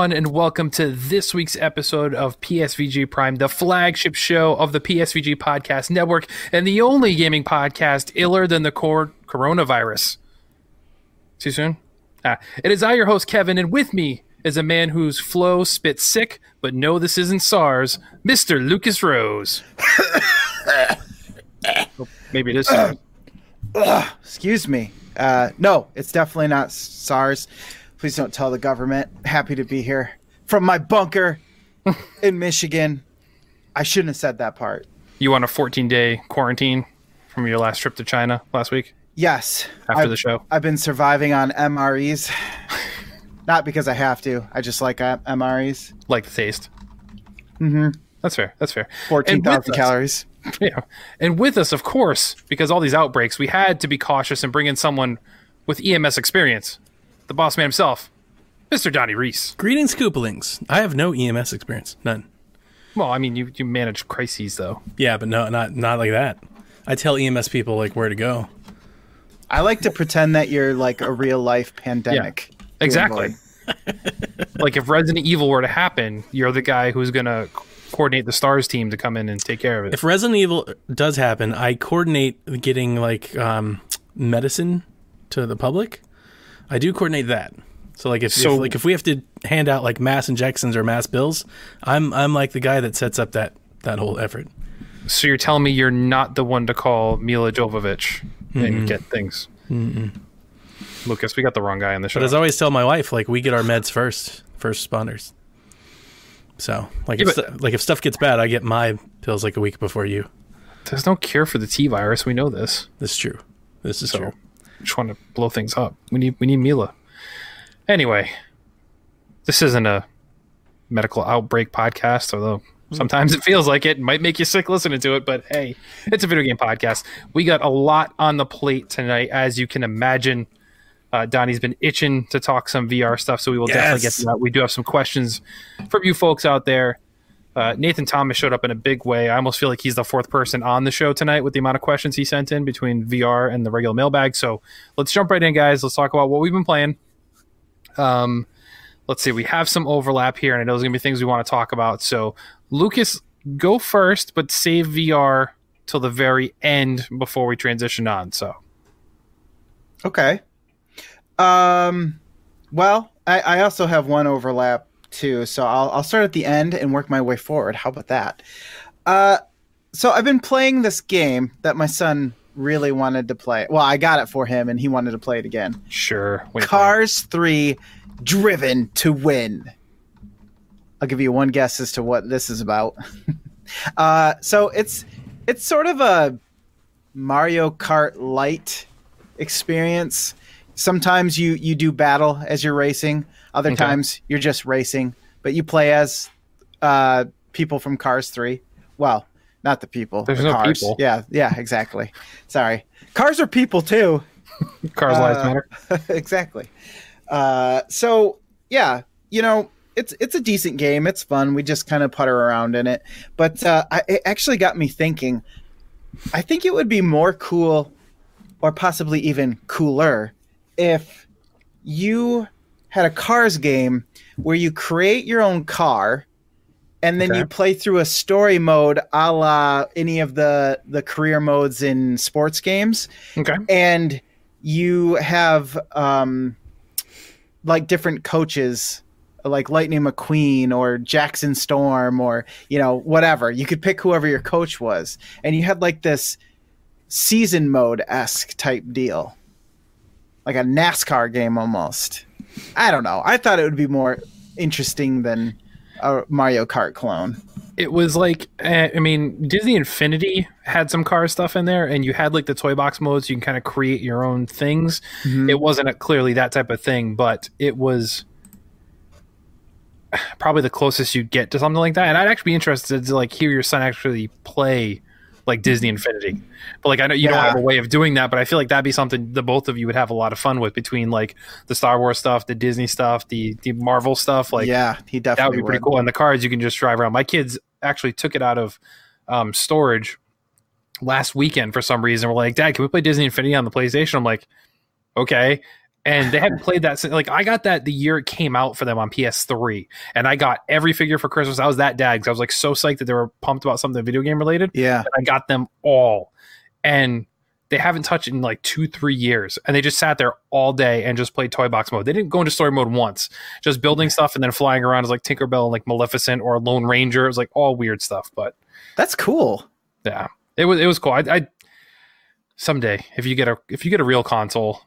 Everyone, and welcome to this week's episode of PSVG Prime, the flagship show of the PSVG Podcast Network and the only gaming podcast iller than the core coronavirus. Too soon? Ah, it is I, your host, Kevin, and with me is a man whose flow spits sick, but no, this isn't SARS, Mr. Lucas Rose. Oh, maybe it is. Excuse me. Uh, no, it's definitely not SARS. Please don't tell the government. Happy to be here from my bunker in Michigan. I shouldn't have said that part. You on a 14 day quarantine from your last trip to China last week Yes. after I've, the show? I've been surviving on MREs. Not because I have to. I just like uh, MREs. Like the taste. Mm-hmm. That's fair. That's fair. 14,000 calories. Yeah. And with us, of course, because all these outbreaks, we had to be cautious and bring in someone with EMS experience. The boss man himself, Mr. Donnie Reese. Greetings, Koopalings. I have no EMS experience. None. Well, I mean, you, you manage crises, though. Yeah, but no, not not like that. I tell EMS people like where to go. I like to pretend that you're like a real life pandemic. to Exactly. like, if Resident Evil were to happen, you're the guy who's going to coordinate the STARS team to come in and take care of it. If Resident Evil does happen, I coordinate getting like um, medicine to the public. I do coordinate that. So like if, So- if like if we have to hand out like mass injections or mass bills, I'm I'm like the guy that sets up that that whole effort. so you're telling me you're not the one to call Milla Jovovich and get things. Lucas, we got the wrong guy on the show. But as I always tell my wife, like we get our meds first, first responders. So like Yeah, if but- like if stuff gets bad, I get my pills like a week before you. There's no cure for the T virus. We know this. This is true. This is So true. Just want to blow things up. We need we need Milla. Anyway, this isn't a medical outbreak podcast, although sometimes it feels like it. It might make you sick listening to it, but hey, it's a video game podcast. We got a lot on the plate tonight, as you can imagine. Uh, Donnie's been itching to talk some VR stuff, so we will definitely get to that. We do have some questions from you folks out there. Uh, Nathan Thomas showed up in a big way. I almost feel like he's the fourth person on the show tonight with the amount of questions he sent in between VR and the regular mailbag. So let's jump right in, guys. Let's talk about what we've been playing. Um, let's see. We have some overlap here, and I know there's gonna be things we want to talk about. So Lucas, go first, but save VR till the very end before we transition on. So Okay. Um, well, I, I also have one overlap too, so I'll I'll start at the end and work my way forward. How about that? Uh, so I've been playing this game that my son really wanted to play. Well, I got it for him, and he wanted to play it again. sure, wait, Cars Three, Driven to Win. I'll give you one guess as to what this is about. uh, so it's it's sort of a Mario Kart light experience. Sometimes you you do battle as you're racing. Other Okay. times you're just racing, but you play as uh, people from Cars Three. Well, not the people. There's the no cars. people. Yeah, yeah, exactly. Sorry, cars are people too Cars lives uh, matter. exactly. Uh, so yeah, you know, it's it's a decent game. It's fun. We just kind of putter around in it. But uh, I, it actually got me thinking. I think it would be more cool, or possibly even cooler, if you had a cars game where you create your own car. And then Okay. you play through a story mode a la any of the, the career modes in sports games. Okay, and you have um like different coaches like lightning mcqueen or jackson storm or you know whatever. You could pick whoever your coach was. And you had like this season mode-esque type deal. Like a nascar game almost i don't know i thought it would be more interesting than a mario kart clone it was like eh, I mean Disney Infinity had some car stuff in there, and you had like the toy box modes. You can kind of create your own things. Mhm. It wasn't a, clearly that type of thing, but it was probably the closest you'd get to something like that. And I'd actually be interested to like hear your son actually play like Disney Infinity. But like I know you don't have a way of doing that, but I feel like that'd be something the both of you would have a lot of fun with between like the Star Wars stuff, the Disney stuff, the the Marvel stuff. Like yeah, he definitely that would be pretty cool. And the cars you can just drive around. My kids actually took it out of um, storage last weekend for some reason. We're like, Dad, can we play Disney Infinity on the PlayStation? I'm like, okay. And they haven't played that since like I got that the year it came out for them on PS3, and I got every figure for Christmas. I was that dad because I was like so psyched that they were pumped about something video game related. Yeah, And I got them all, and they haven't touched it in like two, three years, and they just sat there all day and just played toy box mode. They didn't go into story mode once, just building stuff and then flying around as like Tinkerbell and like Maleficent or Lone Ranger. It was like all weird stuff, but that's cool. yeah, it was it was cool. I, I someday if you get a if you get a real console.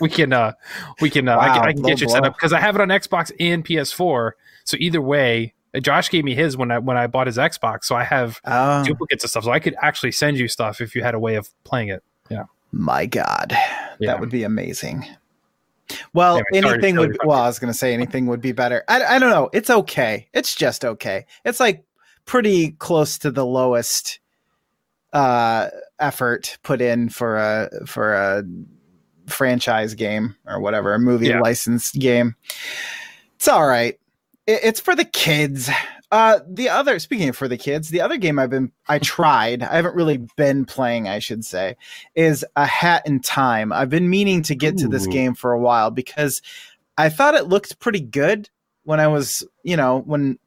We can, uh, we can, uh, I can, Wow, I can get you set up because I have it on Xbox and PS4. So either way, uh, Josh gave me his when I when I bought his Xbox. So I have Oh duplicates of stuff. So I could actually send you stuff if you had a way of playing it. Yeah. My god, Yeah. that would be amazing. Well, Anyway, anything would. Well, I was going to say anything would be better. I, I don't know. It's okay. It's just okay. It's like pretty close to the lowest uh effort put in for a for a franchise game or whatever a movie Yeah. licensed game. It's all right. It, it's for the kids. Uh the other speaking of for the kids the other game i've been i tried i haven't really been playing i should say is a hat in time. I've been meaning to get to this game for a while because i thought it looked pretty good when i was you know when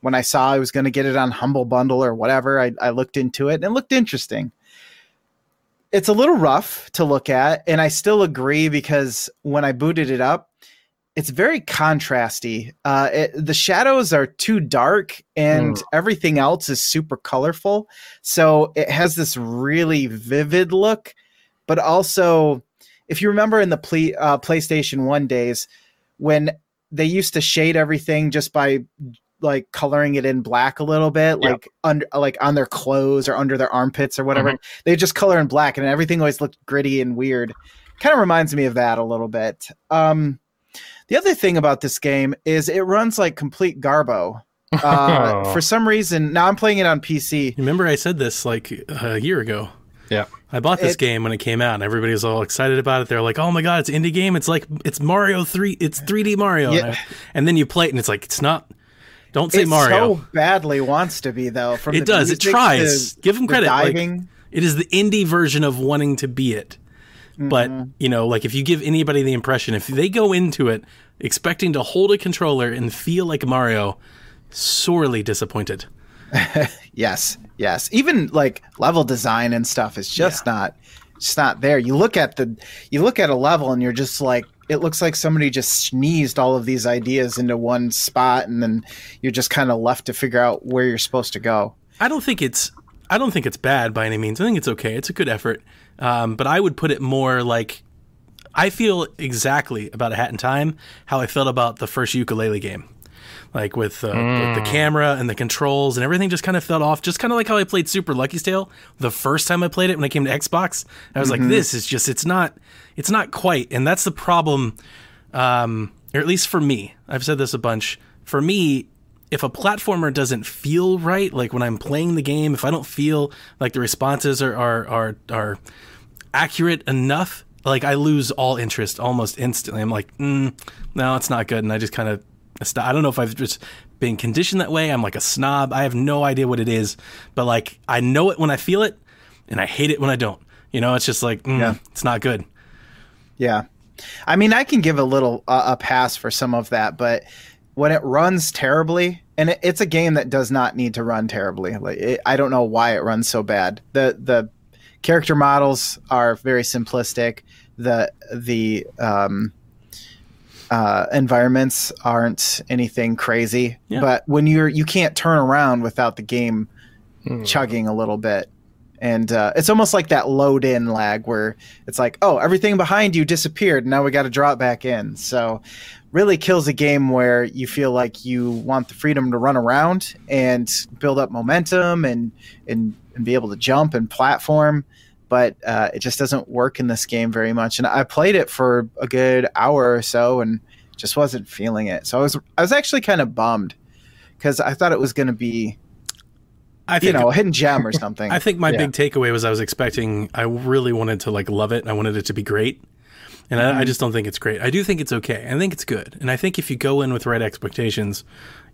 when i saw i was going to get it on humble bundle or whatever I, I looked into it and it looked interesting it's a little rough to look at and i still agree because when i booted it up it's very contrasty uh it, the shadows are too dark and Mm. everything else is super colorful so it has this really vivid look but also if you remember in the ple- uh, playstation 1 days when they used to shade everything just by like coloring it in black a little bit Yeah. like under like on their clothes or under their armpits or whatever they just color in black and everything always looked gritty and weird kind of reminds me of that a little bit um the other thing about this game is it runs like complete garbo uh, for some reason now i'm playing it on pc Remember, I said this like a year ago. Yeah. I bought this It- game when it came out, and everybody was all excited about it. They're like, "Oh my god, it's an indie game! It's like it's Mario three, it's 3D Mario." Yeah. And, I- and then you play it, and it's like it's not. Don't say it Mario. so badly wants to be though from it does. It tries. Give the credit. Like, it is the indie version of wanting to be it. But Mm-hmm. you know, like if you give anybody the impression, if they go into it expecting to hold a controller and feel like Mario, sorely disappointed. Yes, yes. Even like level design and stuff is just not just not there. You look at the you look at a level and you're just like it looks like somebody just sneezed all of these ideas into one spot and then you're just kind of left to figure out where you're supposed to go. I don't think it's I don't think it's bad by any means. I think it's okay. It's a good effort. Um, but I would put it more like I feel exactly about a hat in time how I felt about the first Yooka-Laylee game. Like with, uh, with the camera and the controls and everything just kind of felt off. Just kind of like how I played Super Lucky's Tale the first time I played it when I came to Xbox. I was like, this is just it's not it's not quite, and that's the problem. Um, or at least for me, I've said this a bunch. For me, if a platformer doesn't feel right, like when I'm playing the game, if I don't feel like the responses are are are, are accurate enough, like I lose all interest almost instantly. I'm like, mm, no, it's not good, and I just kind of. I don't know if I've just been conditioned that way. I'm like a snob. I have no idea what it is, but like I know it when I feel it, and I hate it when I don't. You know, it's just like, mm, Yeah. it's not good. Yeah. I mean, I can give a little uh, a pass for some of that, but when it runs terribly, and it, it's a game that does not need to run terribly. Like it, I don't know why it runs so bad. The the character models are very simplistic. The the um, uh, environments aren't anything crazy. Yeah. But when you're you can't turn around without the game Hmm. chugging a little bit. And uh, it's almost like that load in lag where it's like, oh, everything behind you disappeared. Now we got to draw it back in. So, really kills a game where you feel like you want the freedom to run around and build up momentum and and, and be able to jump and platform. But uh, it just doesn't work in this game very much. And I played it for a good hour or so and just wasn't feeling it. So I was I was actually kind of bummed because I thought it was going to be I think, you know a hidden gem or something. I think my Yeah. big takeaway was I was expecting. I really wanted to like love it. I wanted it to be great, and Mm-hmm. I, I just don't think it's great. I do think it's okay. I think it's good, and I think if you go in with right expectations,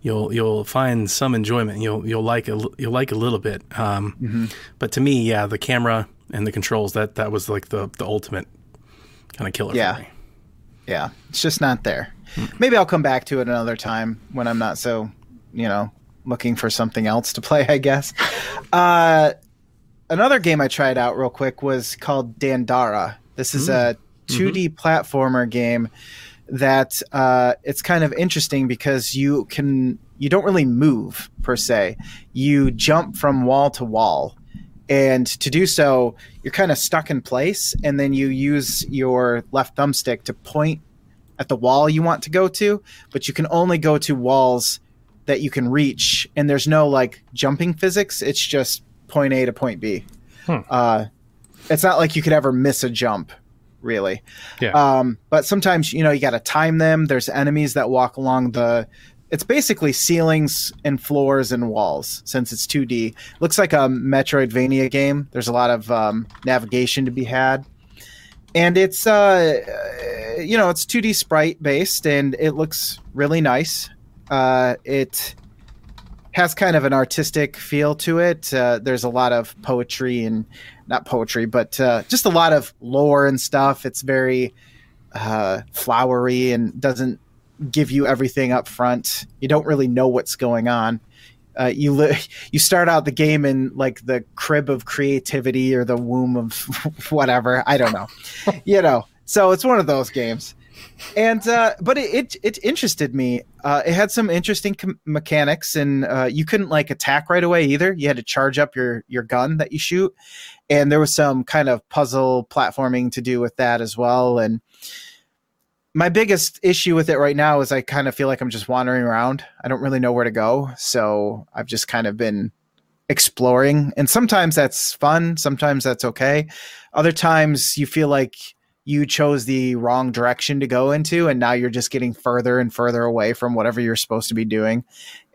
you'll you'll find some enjoyment. You'll you'll like a you'll like a little bit. Um, Mm-hmm. But to me, yeah, the camera and the controls that that was like the the ultimate kind of killer Yeah. for me. yeah, it's just not there. Maybe I'll come back to it another time when I'm not so, you know, looking for something else to play, I guess. Uh, another game I tried out real quick was called Dandara. This is a 2D platformer game that uh, it's kind of interesting because you can you don't really move per se. You jump from wall to wall. And to do so, you're kind of stuck in place, and then you use your left thumbstick to point at the wall you want to go to, but you can only go to walls that you can reach, and there's no like jumping physics. It's just point A to point B. Hmm. Uh, it's not like you could ever miss a jump, really. Yeah. Um, but sometimes you know you got to time them. There's enemies that walk along the. It's basically ceilings and floors and walls since it's 2D. Looks like a Metroidvania game. There's a lot of um, navigation to be had, and it's uh, uh, you know it's 2D sprite based and it looks really nice. Uh, it has kind of an artistic feel to it. Uh, there's a lot of poetry and not poetry, but uh, just a lot of lore and stuff. It's very uh, flowery and doesn't give you everything up front. You don't really know what's going on. Uh, you li- you start out the game in like the crib of creativity or the womb of whatever. I don't know. you know, so it's one of those games. And uh, but it, it it interested me. Uh, it had some interesting com- mechanics, and uh, you couldn't like attack right away either. You had to charge up your your gun that you shoot, and there was some kind of puzzle platforming to do with that as well. And my biggest issue with it right now is I kind of feel like I'm just wandering around. I don't really know where to go, so I've just kind of been exploring. And sometimes that's fun, sometimes that's okay. Other times you feel like you chose the wrong direction to go into, and now you're just getting further and further away from whatever you're supposed to be doing,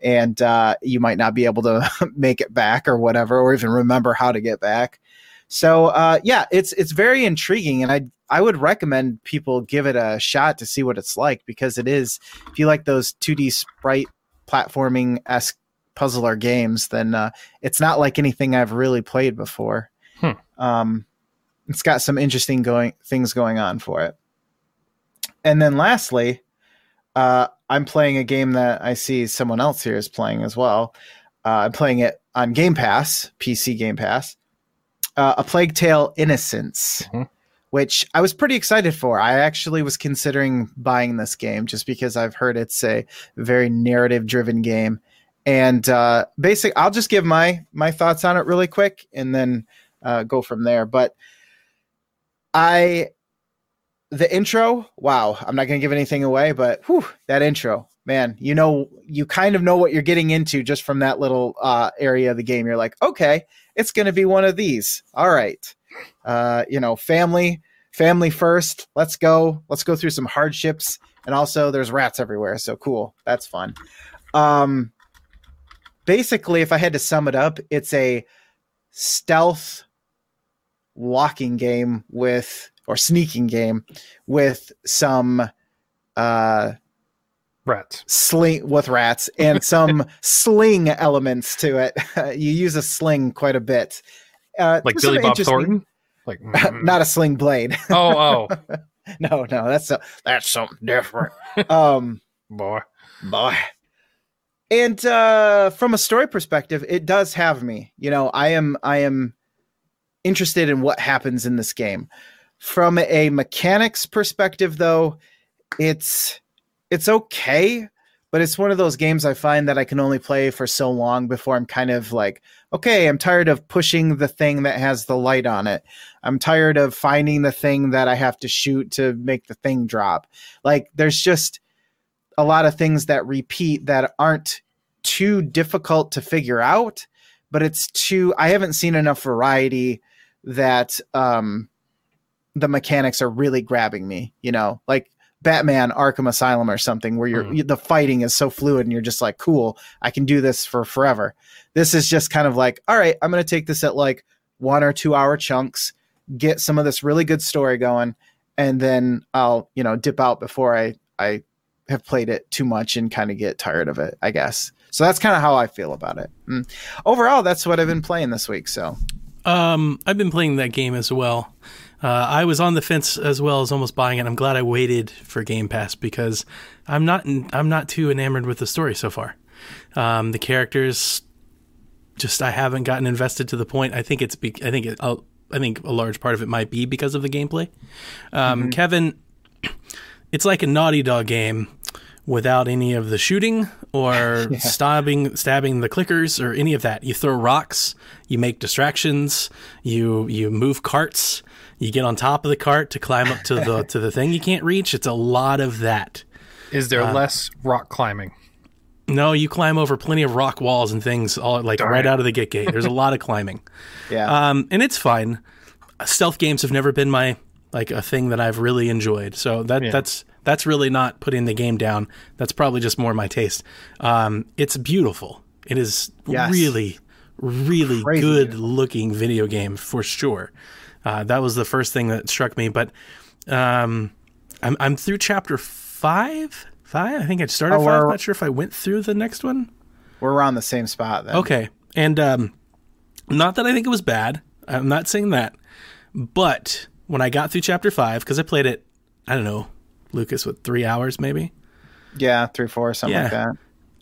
and uh, you might not be able to make it back or whatever, or even remember how to get back. So uh, yeah, it's it's very intriguing, and I I would recommend people give it a shot to see what it's like because it is. If you like those 2D sprite platforming esque puzzler games, then uh, it's not like anything I've really played before. Hmm. Um, it's got some interesting going things going on for it. And then lastly, uh, I'm playing a game that I see someone else here is playing as well. Uh, I'm playing it on Game Pass, PC Game Pass. Uh, a Plague Tale Innocence, Mhm. which I was pretty excited for. I actually was considering buying this game just because I've heard it's a very narrative driven game. And uh, basic, I'll just give my my thoughts on it really quick and then uh, go from there. But I the intro, wow, I'm not going to give anything away, but whew, that intro, man, you know, you kind of know what you're getting into just from that little uh, area of the game. You're like, okay, it's going to be one of these. All right, uh, you know, family, family first. Let's go. Let's go through some hardships, and also there's rats everywhere, so cool. That's fun. Um, basically, if I had to sum it up, it's a stealth walking game with or sneaking game with some uh Rats. sling with rats and some sling elements to it. you use a sling quite a bit. Uh, Like Billy Bob Thornton? Like mm. Not a sling blade. Oh, oh, no, no, that's a, that's something different. um, boy. boy. And uh, from a story perspective, it does have me. You know, I am I am interested in what happens in this game. From a mechanics perspective, though, it's it's okay, but it's one of those games I find that I can only play for so long before I'm kind of like, okay, I'm tired of pushing the thing that has the light on it. I'm tired of finding the thing that I have to shoot to make the thing drop. Like there's just a lot of things that repeat that aren't too difficult to figure out, but it's too I haven't seen enough variety that um the mechanics are really grabbing me, you know. Like Batman Arkham Asylum or something where you're Mm. the fighting is so fluid and you're just like, cool, I can do this for forever. This is just kind of like, all right, I'm going to take this at like one or two hour chunks, get some of this really good story going, and then I'll, you know, dip out before I I have played it too much and kind of get tired of it, I guess. So that's kind of how I feel about it. Mm. Overall, that's what I've been playing this week. So Um, I've been playing that game as well. Uh, I was on the fence as well as almost buying it. I'm glad I waited for Game Pass because I'm not I'm not too enamored with the story so far. Um, the characters, just I haven't gotten invested to the point. I think it's be, I think it, i I think a large part of it might be because of the gameplay. Um, Kevin, it's like a Naughty Dog game without any of the shooting or stabbing stabbing the clickers or any of that. You throw rocks, you make distractions, you you move carts, you get on top of the cart to climb up to the to the thing you can't reach. It's a lot of that. Is there less rock climbing? No, you climb over plenty of rock walls and things all like Darn right it. out of the get gate. There's a lot of climbing. yeah, Um, and it's fine. Stealth games have never been my like a thing that I've really enjoyed. So that Yeah. that's that's really not putting the game down. That's probably just more my taste. Um, it's beautiful. It is Yes. really, really Crazy good beautiful. looking video game for sure. Uh, that was the first thing that struck me. But um, I'm I'm through chapter five. Five. I think I started Oh, five. we're- Not sure if I went through the next one. we're around the same spot then. Okay. And um, not that I think it was bad. I'm not saying that. But when I got through chapter five, because I played it, I don't know, Lucas, with three hours maybe, Yeah, three, four, something like that.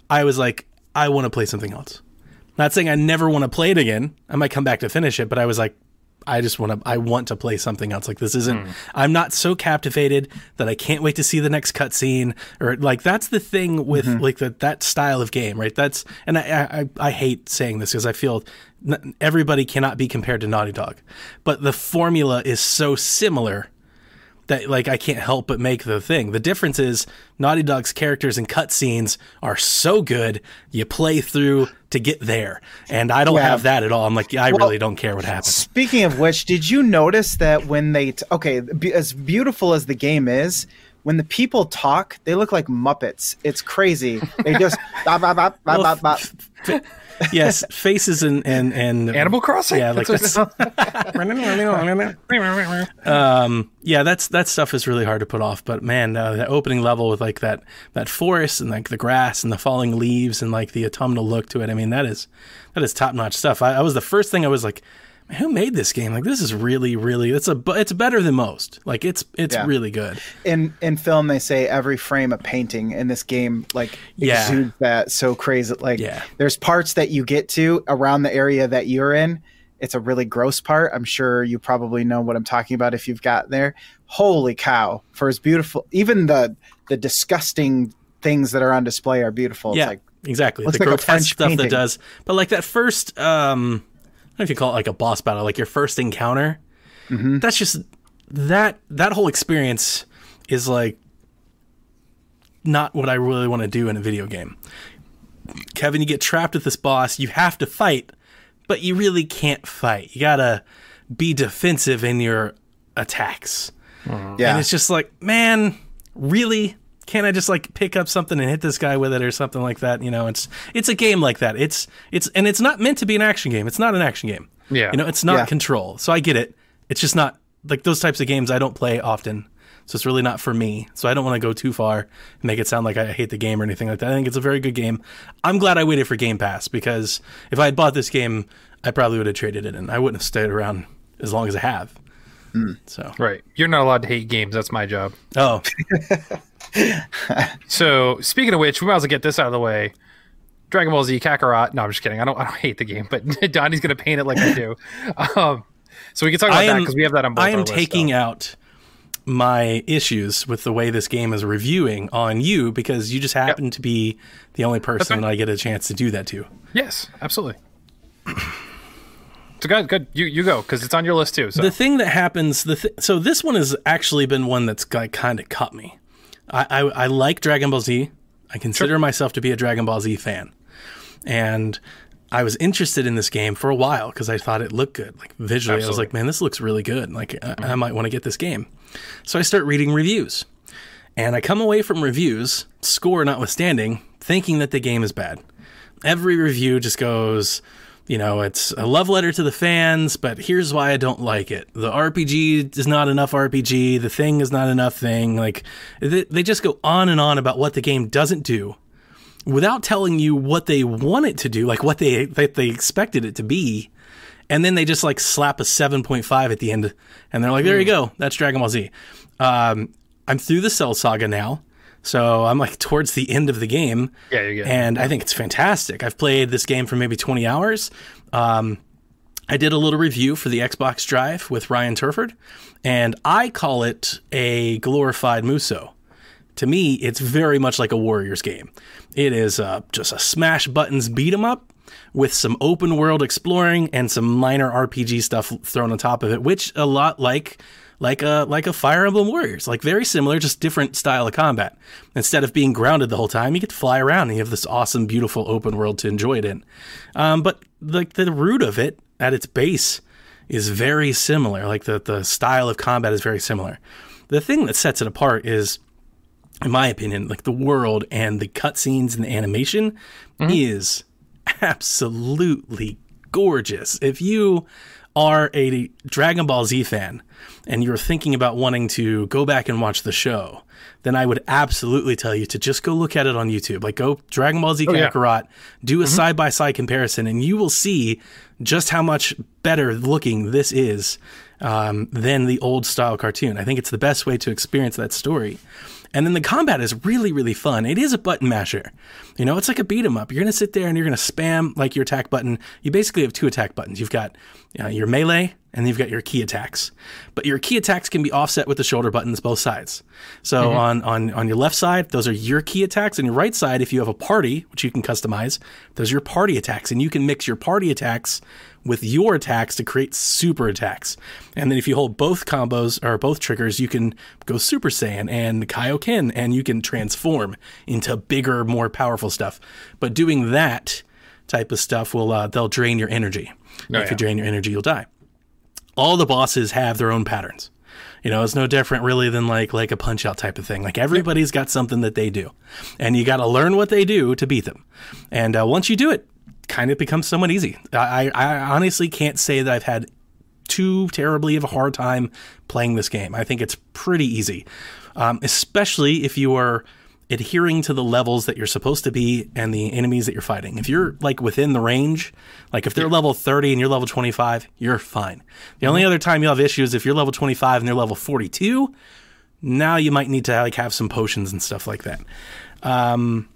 I was like, I want to play something else. Not saying I never want to play it again. I might come back to finish it, but I was like, I just want to. I want to play something else. Like this isn't. Hmm. I'm not so captivated that I can't wait to see the next cutscene. Or like that's the thing with mm-hmm. like the, that style of game, right? That's and I I, I hate saying this because I feel everybody cannot be compared to Naughty Dog, but the formula is so similar that like I can't help but make the thing. The difference is Naughty Dog's characters and cutscenes are so good you play through to get there, and I don't Yeah. have that at all. I'm like I really don't care what happens. Speaking of which, did you notice that when they t- okay, be, as beautiful as the game is, when the people talk, they look like Muppets. It's crazy. They just bop, bop, bop, bop, bop, bop. Yes, faces and and and Animal Crossing. Yeah, like That's um, yeah, that's that stuff is really hard to put off. But man, uh, that opening level with like that that forest and like the grass and the falling leaves and like the autumnal look to it. I mean, that is that is top notch stuff. I, I was the first thing I was like, who made this game? Like, this is really, really. It's a bu- it's better than most. Like, it's it's Yeah. really good. In in film, they say every frame a painting. In this game, like Yeah. exudes that so crazy. Like Yeah. there's parts that you get to around the area that you're in. It's a really gross part. I'm sure you probably know what I'm talking about if you've got there. Holy cow! For as beautiful, even the the disgusting things that are on display are beautiful. Yeah, It's like exactly. looks The like grotesque French stuff that does, but like that first, um, I don't know if you call it like a boss battle, like your first encounter. Mm-hmm. That's just that that whole experience is like not what I really want to do in a video game. Kevin, you get trapped with this boss. You have to fight, but you really can't fight. You gotta be defensive in your attacks. yeah, And it's just like, man, really? Can't I just like pick up something and hit this guy with it or something like that? You know, it's it's a game like that. It's it's and it's not meant to be an action game. It's not an action game. Yeah. You know, it's not Yeah. control. So I get it. It's just not like those types of games I don't play often. So it's really not for me. So I don't want to go too far and make it sound like I hate the game or anything like that. I think it's a very good game. I'm glad I waited for Game Pass because if I had bought this game, I probably would have traded it and I wouldn't have stayed around as long as I have. Hmm. So right. You're not allowed to hate games. That's my job. oh So speaking of which, we might as well get this out of the way. Dragon Ball Z Kakarot. No, I'm just kidding. I don't. I don't hate the game, but Donnie's gonna paint it like I do. Um, so we can talk about I that because we have that on both. I am taking so. out my issues with the way this game is reviewing on you because you just happen to be the only person I get a chance to do that to. Yes, absolutely. So good, good. You you go because it's on your list too. So The thing that happens, the th- so this one has actually been one that's kind of caught me. I, I I like Dragon Ball Z. I consider myself to be a Dragon Ball Z fan, and I was interested in this game for a while because I thought it looked good. Like visually, I was like, man, this looks really good. Like I, I mm-hmm. might want to get this game. So I start reading reviews, and I come away from reviews, score notwithstanding, thinking that the game is bad. Every review just goes, you know, it's a love letter to the fans, but here's why I don't like it. The RPG is not enough RPG. The thing is not enough thing. Like, they, they just go on and on about what the game doesn't do without telling you what they want it to do, like what they, that they expected it to be. And then they just like slap a 7.5 at the end. And they're like, there you go. That's Dragon Ball Z. Um, I'm through the Cell Saga now. So I'm like towards the end of the game. Yeah, you're good. And I think it's fantastic. I've played this game for maybe 20 hours. Um, I did a little review for the Xbox Drive with Ryan Turford, and I call it a glorified Musou. To me, it's very much like a Warriors game. It is uh, just a smash buttons beat 'em up with some open world exploring and some minor RPG stuff thrown on top of it, which a lot like like a like a Fire Emblem Warriors, like very similar, just different style of combat. Instead of being grounded the whole time, you get to fly around and you have this awesome, beautiful open world to enjoy it in. Um, but like the root of it at its base is very similar. Like the the style of combat is very similar. The thing that sets it apart is in my opinion, like the world and the cutscenes and the animation is absolutely gorgeous. If you are a Dragon Ball Z fan and you're thinking about wanting to go back and watch the show, then I would absolutely tell you to just go look at it on YouTube. Like go Dragon Ball Z yeah. Kakarot, do a side by side comparison, and you will see just how much better looking this is um, than the old style cartoon. I think it's the best way to experience that story. And then the combat is really, really fun. It is a button masher. You know, it's like a beat 'em up. You're going to sit there and you're going to spam like your attack button. You basically have two attack buttons. You've got uh, your melee and you've got your ki attacks. But your ki attacks can be offset with the shoulder buttons both sides. So on, on, on your left side, those are your ki attacks. On your right side, if you have a party, which you can customize, those are your party attacks. And you can mix your party attacks with your attacks to create super attacks. And then if you hold both combos or both triggers, you can go Super Saiyan and Kaioken and you can transform into bigger, more powerful stuff. But doing that type of stuff will uh, they'll drain your energy. And if yeah. you drain your energy, you'll die. All the bosses have their own patterns. You know, it's no different really than like like a punch out type of thing. Like everybody's got something that they do, and you got to learn what they do to beat them. And uh, once you do it, kind of becomes somewhat easy. I, I honestly can't say that I've had too terribly of a hard time playing this game. I think it's pretty easy, um, especially if you are adhering to the levels that you're supposed to be and the enemies that you're fighting. If you're like within the range, like if they're level 30 and you're level 25, you're fine. The only other time you'll have issues if you're level 25 and they're level 42. Now you might need to like have some potions and stuff like that. Um,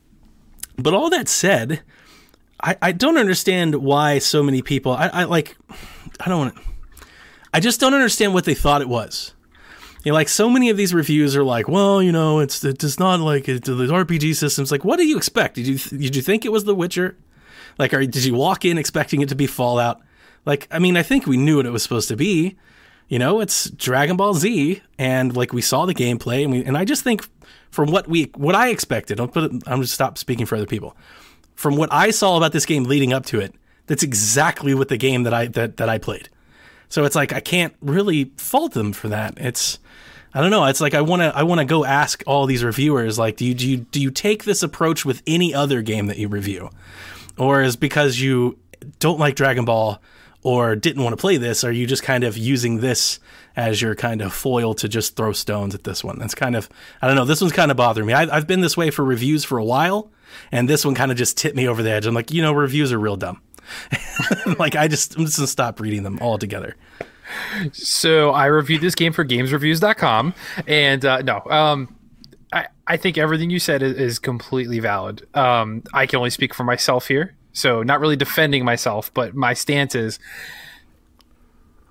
but all that said, I, I don't understand why so many people I, I like I don't want I just don't understand what they thought it was. You know, like so many of these reviews are like, well, you know, it's it's not like it, the RPG systems. Like, what do you expect? Did you did you think it was The Witcher? Like, are, did you walk in expecting it to be Fallout? Like, I mean, I think we knew what it was supposed to be. You know, it's Dragon Ball Z, and like we saw the gameplay, and we and I just think from what we what I expected, I'll put it, I'm just stop speaking for other people. From what I saw about this game leading up to it, that's exactly what the game that I that that I played. So it's like I can't really fault them for that. It's I don't know. It's like I want to I want to go ask all these reviewers like do you do you do you take this approach with any other game that you review? Or is because you don't like Dragon Ball or didn't want to play this are you just kind of using this as your kind of foil to just throw stones at this one? That's kind of I don't know. This one's kind of bothering me. I, I've been this way for reviews for a while, and this one kind of just tipped me over the edge. I'm like, you know, reviews are real dumb. like I just I'm just gonna stop reading them altogether. So I reviewed this game for GamesReviews.com, and uh, no, um, I I think everything you said is, is completely valid. Um, I can only speak for myself here, so not really defending myself, but my stance is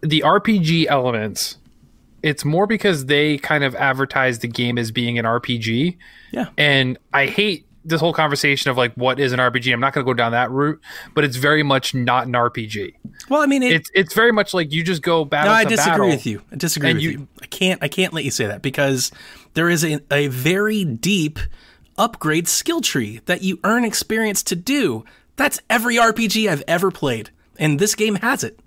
the RPG elements. It's more because they kind of advertise the game as being an RPG, Yeah. and I hate this whole conversation of like what is an RPG. I'm not going to go down that route, but it's very much not an RPG. Well, I mean, it, It's it's very much like you just go battle. no, I disagree with you. I disagree with you- you, I can't. I can't let you say that because there is a, a very deep upgrade skill tree that you earn experience to do. That's every RPG I've ever played, and this game has it.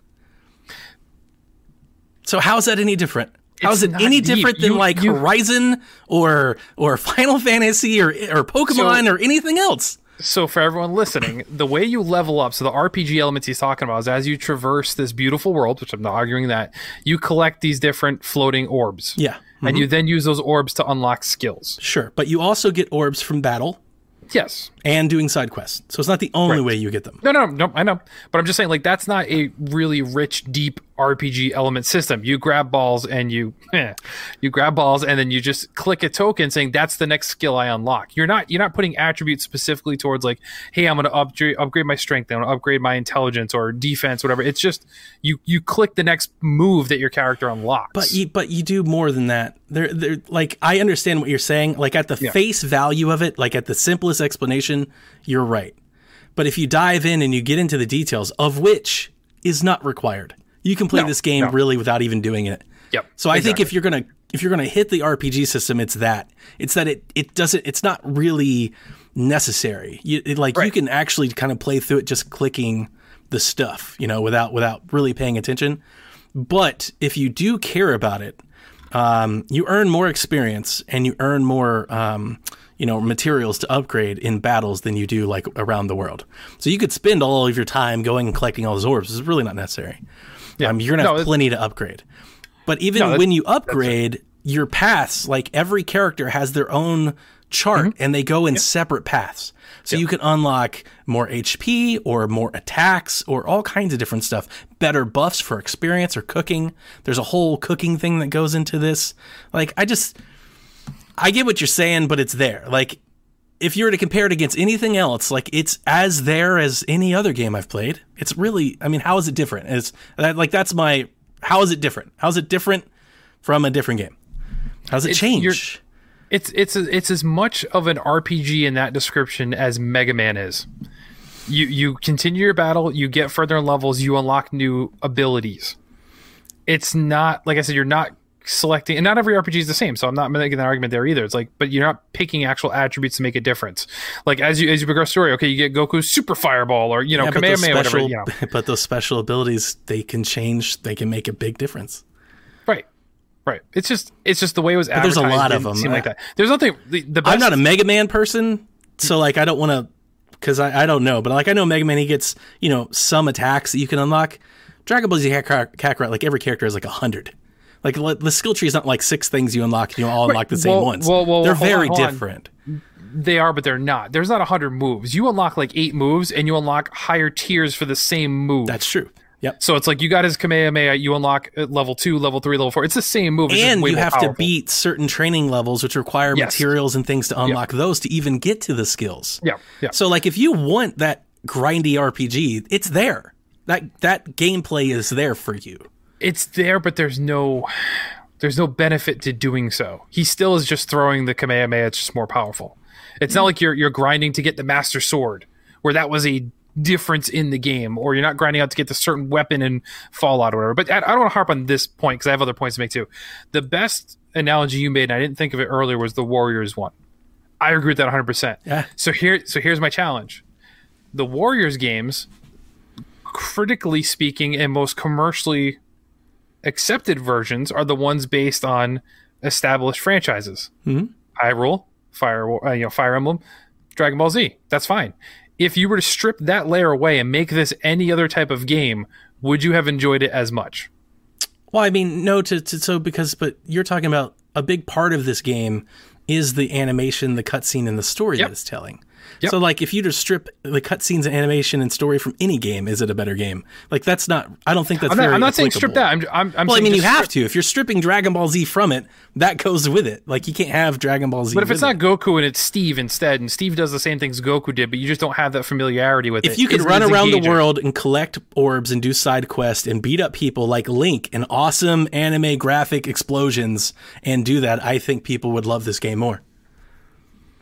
So how is that any different? How is it any deep. different than You- like you- Horizon or or Final Fantasy or or Pokemon So- or anything else? So for everyone listening, the way you level up, so the RPG elements he's talking about is as you traverse this beautiful world, which I'm not arguing that, you collect these different floating orbs. Yeah, And you mm-hmm. then use those orbs to unlock skills. sure, but you also get orbs from battle Yes. and doing side quests. So it's not the only Right. way you get them. No, no, no, I know. But I'm just saying, like, that's not a really rich, deep RPG element system. You grab balls and you, eh, you grab balls and then you just click a token saying that's the next skill I unlock. You're not, you're not putting attributes specifically towards like, hey, I'm going to upgrade, upgrade my strength, I'm going to upgrade my intelligence or defense, whatever. It's just you, you click the next move that your character unlocks. But you, but you do more than that. There, there. Like I understand what you're saying. Like at the Yeah. face value of it, like at the simplest explanation, you're right. But if you dive in and you get into the details, of which is not required, you can play No, this game no. really without even doing it. yep. So I think if you're gonna if you're gonna hit the RPG system, it's that. It's that it it doesn't. It's not really necessary. You, it, like you can actually kind of play through it just clicking the stuff, you know, without without really paying attention. But if you do care about it, um, you earn more experience and you earn more, um, you know, materials to upgrade in battles than you do like around the world. So you could spend all of your time going and collecting all those orbs. It's really not necessary. Yeah. Um, you're gonna have it- plenty to upgrade. But even No, when you upgrade, your paths, like every character has their own chart Mm-hmm. and they go in separate paths. So you can unlock more HP or more attacks or all kinds of different stuff. Better buffs for experience or cooking. There's a whole cooking thing that goes into this. Like I just I get what you're saying, but it's there. Like if you were to compare it against anything else, like it's as there as any other game I've played. It's really, I mean, how is it different? It's that, like that's my. How is it different? How is it different from a different game? How does it It's- change? It's it's it's as much of an RPG in that description as Mega Man is. You you continue your battle, you get further in levels, you unlock new abilities. It's not like I said, you're not selecting, and not every RPG is the same. So I'm not making that argument there either. It's like, but you're not picking actual attributes to make a difference. Like as you as you progress story, okay, you get Goku's Super Fireball or you know Yeah, but those whatever. special, You know, but those special abilities they can change. They can make a big difference. right, right. It's just it's just the way it was there's a lot of them. Seem like that. There's nothing. The, the best, I'm not a Mega Man person, so like I don't want to, because I, I don't know, but like I know Mega Man, he gets you know some attacks that you can unlock. Dragon Ball Z Kakarot like every character has like a hundred. Like li- the skill tree is not like six things you unlock and you all unlock the same Well- ones. well- well, They're on, very on. different. They are, but they're not. There's not 100 moves. You unlock like eight moves and you unlock higher tiers for the same move. That's true. Yep. so it's like you got his Kamehameha, you unlock uh, level two, level three, level four. It's the same move. And you have to beat certain training levels, which require Yes. materials and things to unlock those to even get to the skills. Yeah, yeah. So like if you want that grindy RPG, it's there. That that gameplay is there for you. It's there, but there's no there's no benefit to doing so. He still is just throwing the Kamehameha. It's just more powerful. It's not like you're you're grinding to get the Master Sword, where that was a difference in the game, or you're not grinding out to get the certain weapon in Fallout or whatever. But I, I don't want to harp on this point because I have other points to make too. The best analogy you made, and I didn't think of it earlier, was the Warriors one. I agree with that 100. percent Yeah. So here, so here's my challenge: the Warriors games, critically speaking, and most commercially accepted versions are the ones based on established franchises. Mm-hmm. Hyrule, Fire, uh, you know, Fire Emblem, Dragon Ball Z. That's fine. If you were to strip that layer away and make this any other type of game, would you have enjoyed it as much? Well, I mean, no, to, to so because, but you're talking about a big part of this game is the animation, the cutscene, and the story Yep. that it's telling. Yep. So, like, if you just strip the cutscenes and animation and story from any game, is it a better game? Like, that's not. I don't think that's. I'm not, I'm not saying strip that. I'm, I'm, I'm Well, I mean, you have to. If you're stripping Dragon Ball Z from it, that goes with it. Like, you can't have Dragon Ball Z. But if it's not it. Goku and it's Steve instead, and Steve does the same things Goku did, but you just don't have that familiarity with it. if you could run around the world and collect orbs and do side quests and beat up people like Link and awesome anime graphic explosions and do that, I think people would love this game more.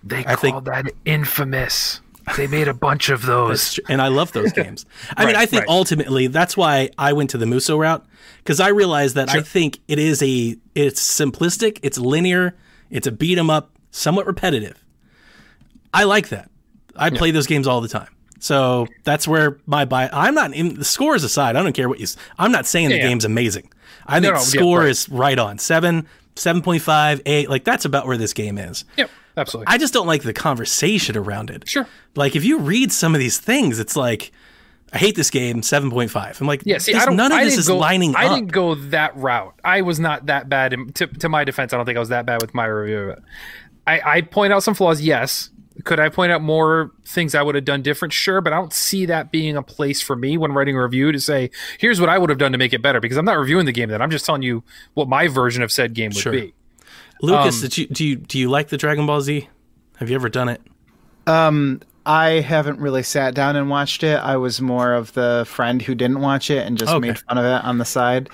They I think- called that infamous. They made a bunch of those. And I love those games. I mean, I think right. ultimately that's why I went to the Musou route because I realized that I think it is a it's simplistic, it's linear, it's a beat 'em up, somewhat repetitive. I like that. I play those games all the time. So that's where my buy. I'm not in the scores aside. I don't care what you. I'm not saying the Yeah, yeah. game's amazing. I think no, yeah, score right. is right on seven, seven point five, eight. Like that's about where this game is. Yep, absolutely. I just don't like the conversation around it. Sure. Like if you read some of these things, it's like, I hate this game, seven point five. I'm like, Yeah, see, I don't. none of I this is go, lining I up. I didn't go that route. I was not that bad. In, to, to my defense, I don't think I was that bad with my review of it. I, I point out some flaws. Yes. Could I point out more things I would have done different? Sure, but I don't see that being a place for me when writing a review to say, "Here's what I would have done to make it better." Because I'm not reviewing the game. Then I'm just telling you what my version of said game would Sure. be. Lucas, um, did you, do you do you like the Dragon Ball Z? Have you ever done it? I haven't really sat down and watched it. I was more of the friend who didn't watch it and just Okay. made fun of it on the side.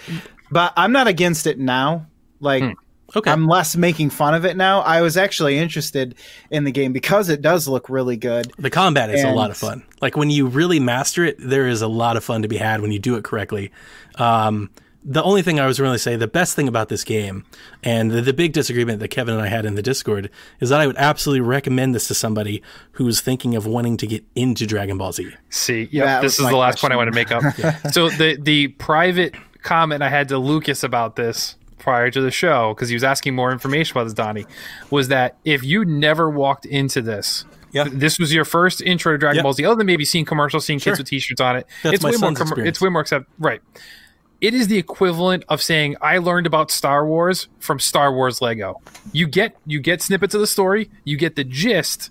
But I'm not against it now. Like Okay, I'm less making fun of it now. I was actually interested in the game because it does look really good. the combat is a lot of fun. Like when you really master it, there is a lot of fun to be had when you do it correctly. Um, the only thing I was really say, the best thing about this game, and the, the big disagreement that Kevin and I had in the Discord, is that I would absolutely recommend this to somebody who's thinking of wanting to get into Dragon Ball Z. See, yep, That this is my the last point I want to make up. So the the private comment I had to Lucas about this prior to the show because he was asking more information about this Donnie was that if you never walked into this. Yeah. This was your first intro to Dragon Yep. Ball Z, other than maybe seeing commercials, seeing Sure. kids with T-shirts on it. That's it's my way more. son's experience. it's way more accept. Right. It is the equivalent of saying I learned about Star Wars from Star Wars Lego. You get you get snippets of the story, you get the gist,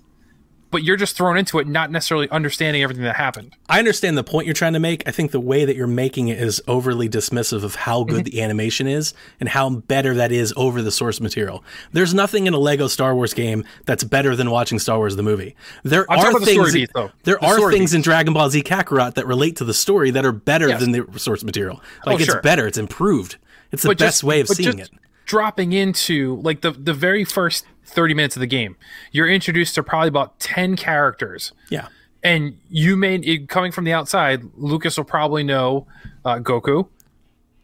but you're just thrown into it, not necessarily understanding everything that happened. I understand the point you're trying to make. I think the way that you're making it is overly dismissive of how good mm-hmm. the animation is and how better that is over the source material. There's nothing in a Lego Star Wars game that's better than watching Star Wars the movie. There I'm are the things beats, though. there The are things in. Dragon Ball Z Kakarot that relate to the story that are better Yes. than the source material. Like Oh, it's sure. better, it's improved. It's the But best just- way of seeing just it. Dropping into like the the very first 30 minutes of the game, you're introduced to probably about 10 characters. Yeah. and you may coming from the outside, Lucas will probably know uh, Goku,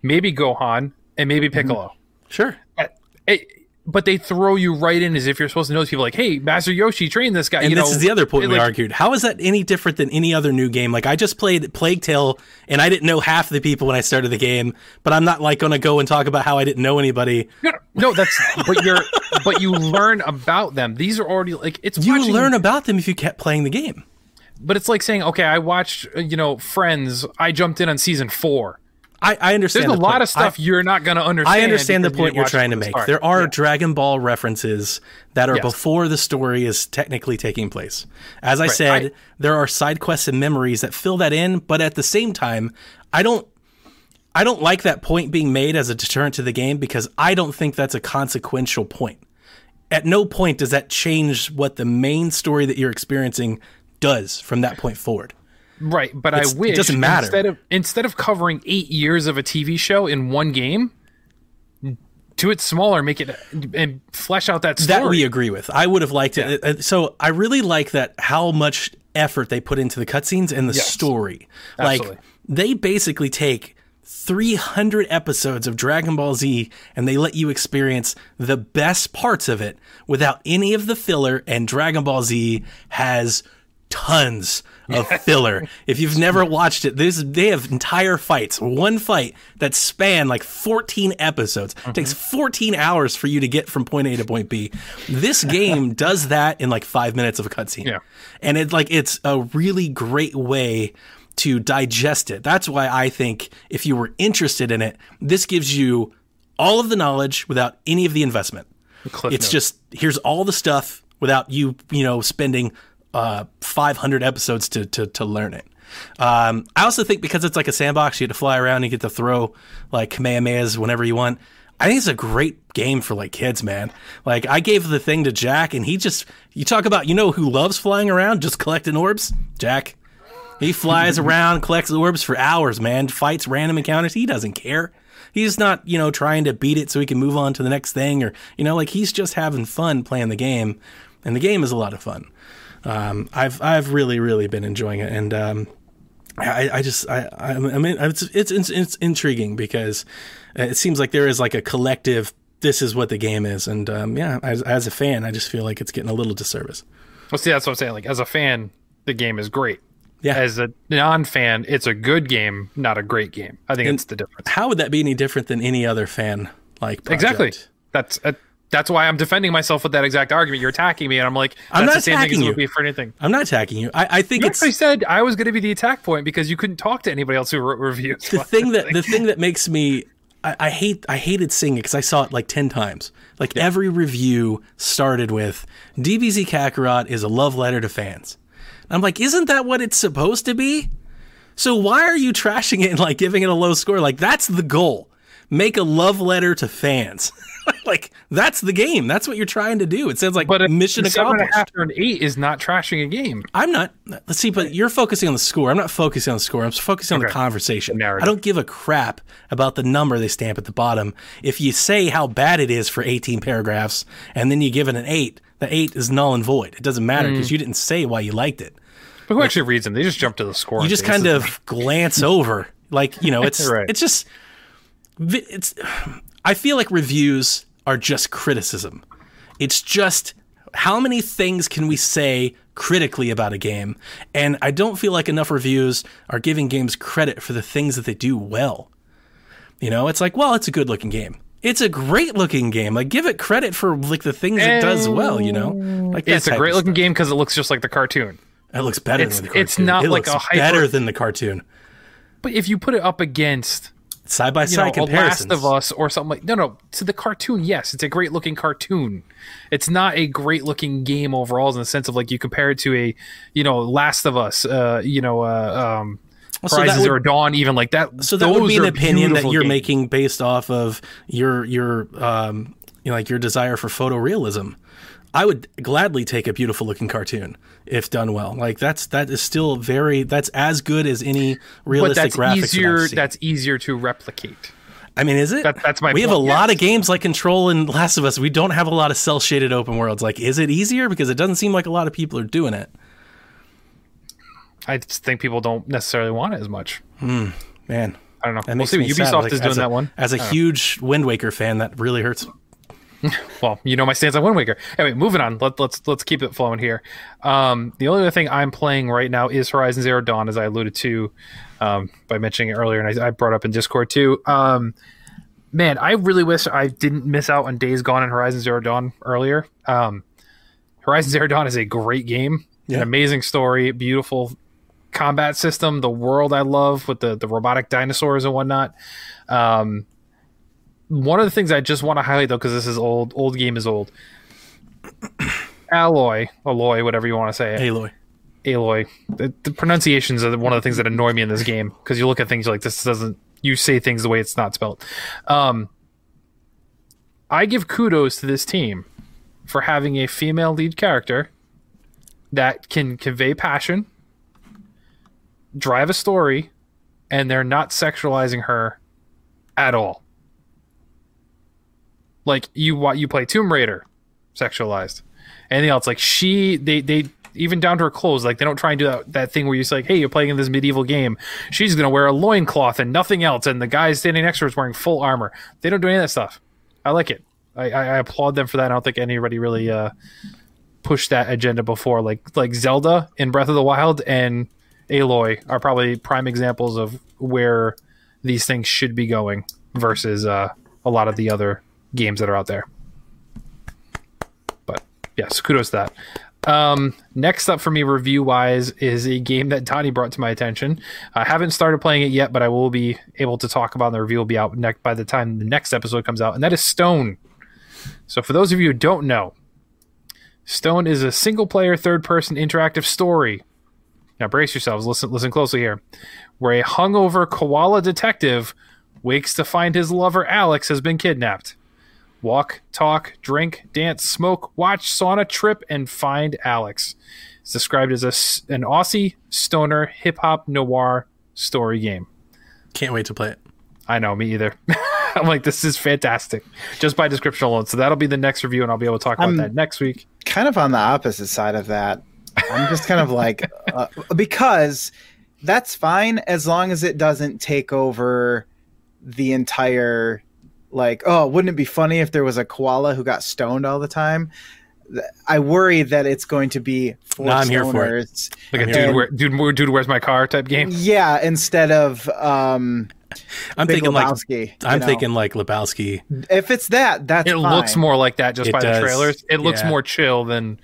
maybe Gohan, and maybe Mm-hmm. Piccolo. Sure. Uh, it- but they throw you right in as if you're supposed to know these people. Like, hey, Master Roshi trained this guy. And you this know, is the other point we like, argued. How is that any different than any other new game? Like I just played Plague Tale and I didn't know half the people when I started the game, but I'm not like going to go and talk about how I didn't know anybody. No, no, that's but you're but you learn about them. These are already like it's You watching- learn about them if you kept playing the game. but it's like saying, okay, I watched uh, you know Friends. I jumped in on season four. I, I understand. There's a the lot point. of stuff I- you're not going to understand. I understand the point you're trying to make. start. There are Yeah. Dragon Ball references that are Yes. before the story is technically taking place. As I Right. said, I- there are side quests and memories that fill that in, but at the same time, I don't I don't like that point being made as a deterrent to the game because I don't think that's a consequential point. At no point does that change what the main story that you're experiencing does from that point forward. Right, but It's- I it wish doesn't matter. instead of instead of covering eight years of a TV show in one game, do it smaller, make it and flesh out that story. That we agree with. I would have liked it. Uh, So I really like that how much effort they put into the cutscenes and the Yes. story. Absolutely. Like they basically take 300 episodes of Dragon Ball Z and they let you experience the best parts of it without any of the filler and Dragon Ball Z has tons of filler. if you've never watched it, this they have entire fights, one fight that span like 14 episodes. It takes Mm-hmm. 14 hours for you to get from point A to point B. This game does that in like 5 minutes of a cutscene. Yeah. And it's like it's a really great way to digest it. That's why I think if you were interested in it, this gives you all of the knowledge without any of the investment. It's notes. just here's all the stuff without you, you know, spending uh, 500 episodes to to to learn it. Um, I also think because it's like a sandbox, you get to fly around, you get to throw like kamehamehas whenever you want. I think it's a great game for like kids, man. Like I gave the thing to Jack, and he just you talk about you know who loves flying around, just collecting orbs. Jack, he flies around, collects orbs for hours, man. Fights random encounters. He doesn't care. He's not, you know, trying to beat it so he can move on to the next thing or, you know, like he's just having fun playing the game. and the game is a lot of fun. Um, I've I've really really been enjoying it, and um, I, I just I I mean it's, it's it's it's intriguing because it seems like there is like a collective. This is what the game is, and um, yeah, as, as a fan, I just feel like it's getting a little disservice. Well, see, that's what I'm saying. Like as a fan, the game is great. Yeah. As a non-fan, it's a good game, not a great game. I think And it's the difference. How would that be any different than any other fan like Exactly. That's uh, that's why I'm defending myself with that exact argument. You're attacking me, and I'm like, that's I'm not the same thing attacking you. for anything. I'm not attacking you. I, I think You it's actually said I was going to be the attack point because you couldn't talk to anybody else who wrote reviews. the thing that the thing that makes me I, I hate I hated seeing it because I saw it like ten times. Like every review started with DBZ Kakarot is a love letter to fans. And I'm like, isn't that what it's supposed to be? So why are you trashing it and like giving it a low score? Like that's the goal. Make a love letter to fans. like that's the game. That's what you're trying to do. It sounds like but a mission seven and a accomplished. half or an eight is not trashing a game. I'm not. Let's see, but you're focusing on the score. I'm not focusing on the score. I'm focusing on the conversation. The. I don't give a crap about the number they stamp at the bottom. If you say how bad it is for 18 paragraphs and then you give it an eight, the eight is null and void. It doesn't matter Mm. because you didn't say why you liked it. But who actually reads them? They just jump to the score. You just kind of glance over, like you know, it's Right. it's just it's. I feel like reviews are just criticism. It's just how many things can we say critically about a game, and I don't feel like enough reviews are giving games credit for the things that they do well. You know, it's like, well, it's a good looking game. It's a great looking game. Like, give it credit for like the things it does well. You know, like It's a great looking game because it looks just like the cartoon. It looks better It's- than the cartoon. it's not it like a hyper- better than the cartoon. But if you put it up against Side by side comparisons. Last of Us or something like no, no. To the cartoon, yes, it's a great looking cartoon. It's not a great looking game overall, in the sense of like you compare it to a, you know, Last of Us, uh, you know, uh, um, Well, so would- Zero Dawn, even like that. So that would be an opinion that you're games. making based off of your your um you know like your desire for photorealism. I would gladly take a beautiful looking cartoon if done well. Like that's that is still very that's as good as any But realistic that's graphics. that easier. That's easier to replicate. I mean, is it? that- that's my We have a point, lot of games like Control and Last of Us. We don't have a lot of cell shaded open worlds. Like, is it easier because it doesn't seem like a lot of people are doing it? I just think people don't necessarily want it as much. Hmm. Man, I don't know. that We'll see. Ubisoft Like, is doing a- that one. As a huge Wind Waker fan, that really hurts. Well, you know my stance on Wind Waker. Anyway, moving on. Let, let's let's keep it flowing here. Um, the only other thing I'm playing right now is Horizon Zero Dawn, as I alluded to um, by mentioning it earlier, and I, I brought up in Discord too. Um, man, I really wish I didn't miss out on Days Gone and Horizon Zero Dawn earlier. Um, Horizon Zero Dawn is a great game, Yeah. an amazing story, beautiful combat system, the world I love with the the robotic dinosaurs and whatnot. Um, one of the things I just want to highlight though, because this is old, old game is old. Alloy, Alloy, whatever you want to say, it. Aloy. Aloy. The, the pronunciations are one of the things that annoy me in this game because you look at things like this doesn't. You say things the way it's not spelled. Um, I give kudos to this team for having a female lead character that can convey passion, drive a story, and they're not sexualizing her at all. Like you, you play Tomb Raider, sexualized. Anything else, like she, they, they even down to her clothes, like they don't try and do that, that thing where you're just like, hey, you're playing in this medieval game. She's gonna wear a loincloth and nothing else, and the guy standing next to her is wearing full armor. They don't do any of that stuff. I like it. I, I, I applaud them for that. I don't think anybody really uh, pushed that agenda before. Like like Zelda in Breath of the Wild and Aloy are probably prime examples of where these things should be going versus uh, a lot of the other games that are out there. But yes, kudos to that. Um, next up for me, review wise, is a game that Donnie brought to my attention. I haven't started playing it yet, but I will be able to talk about. it. The review will be out next by the time the next episode comes out, and that is Stone. So, for those of you who don't know, Stone is a single-player, third-person interactive story. Now, brace yourselves. Listen, listen closely here. Where a hungover koala detective wakes to find his lover Alex has been kidnapped. Walk, talk, drink, dance, smoke, watch, sauna, trip, and find Alex. It's described as a, s- an Aussie stoner hip hop noir story game. Can't wait to play it. I know, me either. I'm like, this is fantastic, just by description alone. So that'll be the next review, and I'll be able to talk about I'm- that next week. kind of on the opposite side of that. I'm just kind of like uh, because that's fine as long as it doesn't take over the entire like oh wouldn't it be funny if there was a koala who got stoned all the time i worry that it's going to be for No, I'm here for it. Like a I'm dude, where, dude, dude, where's my car type game? yeah instead of um I'm Big thinking like Lebowski, you I'm know. thinking like Lebowski. if it's that that's It looks more like that just It by does, the trailers. It looks yeah. more chill than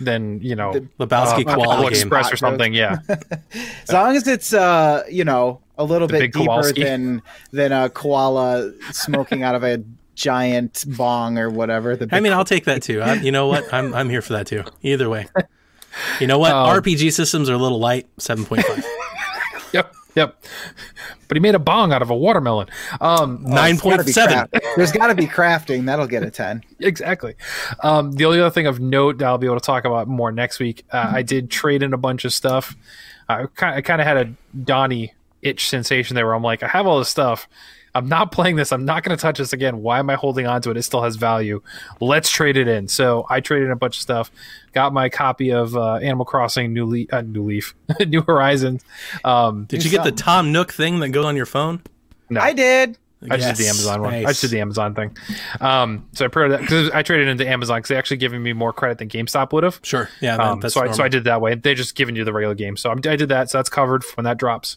than you know The- Lebowski uh, koala Apple game. Express or something. Yeah, as long as it's uh you know a little The bit deeper Kowalski. than than a koala smoking out of a giant bong or whatever the I mean, I'll take that too. I'm, you know what? I'm I'm here for that too. Either way. You know what? Um, RPG systems are a little light. Seven point five. yep, yep. But he made a bong out of a watermelon. Um, Nine It's gotta point be seven. craft- There's got to be crafting. That'll get a 10. exactly. Um, the only other thing of note that I'll be able to talk about more next week, uh, I did trade in a bunch of stuff. I kind I kind of had a Donnie itch sensation there where I'm like, I have all this stuff. I'm not playing this. I'm not going to touch this again. Why am I holding on to it? It still has value. Let's trade it in. So I traded in a bunch of stuff. Got my copy of uh, Animal Crossing New Leaf, uh, New Leaf, New Horizons. Um, Did you get the. Tom Nook thing that goes on your phone? no. I did. I just did the Amazon one. I just did the Amazon thing. Um, so I pre that because I traded into Amazon because they actually giving me more credit than GameStop would have. Sure. Yeah. that- Um, that's so I, so. I did that way. They're just giving you the regular game. So I'm, I did that. So that's covered when that drops.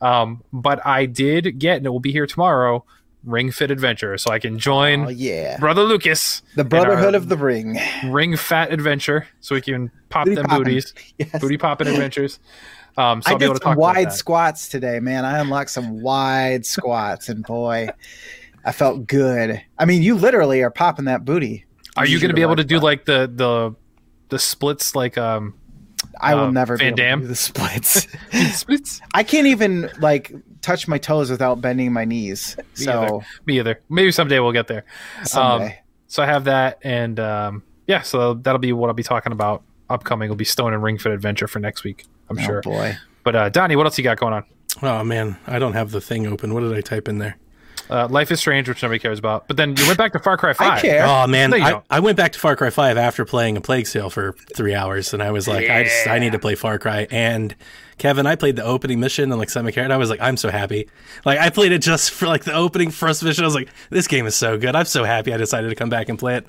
Um, but I did get, and it will be here tomorrow. Ring Fit Adventure, so I can join Oh, yeah. Brother Lucas The Brotherhood of the Ring. Ring Fat Adventure, so we can pop Booty them poppin'. booties, Yes. booty popping adventures. Um, so I I'll be able did to some wide squats today, man. I unlocked some wide squats, and boy, I felt good. I mean, you literally are popping that booty. Are you Use going to be able to do like the the the splits like um I will uh, never Van be able Damme? to do the splits. splits? I can't even like touch my toes without bending my knees. Me So either. Me either. Maybe someday we'll get there. someday. Um, so I have that, and um, yeah, so that'll be what I'll be talking about upcoming. Will be Stone and Ring Fit Adventure for next week. I'm sure. oh sure. boy. But uh, Donnie, what else you got going on? Oh man, I don't have the thing open. What did I type in there? Uh, Life is Strange, which nobody cares about. But then you went back to Far Cry Five. I care. Oh man, No, I. I went back to Far Cry Five after playing a Plague Tale for three hours, and I was like, I just I need to play Far Cry. And Kevin, I played the opening mission and like Semi and I was like, I'm so happy. Like I played it just for like the opening first mission. I was like, this game is so good. I'm so happy. I decided to come back and play it.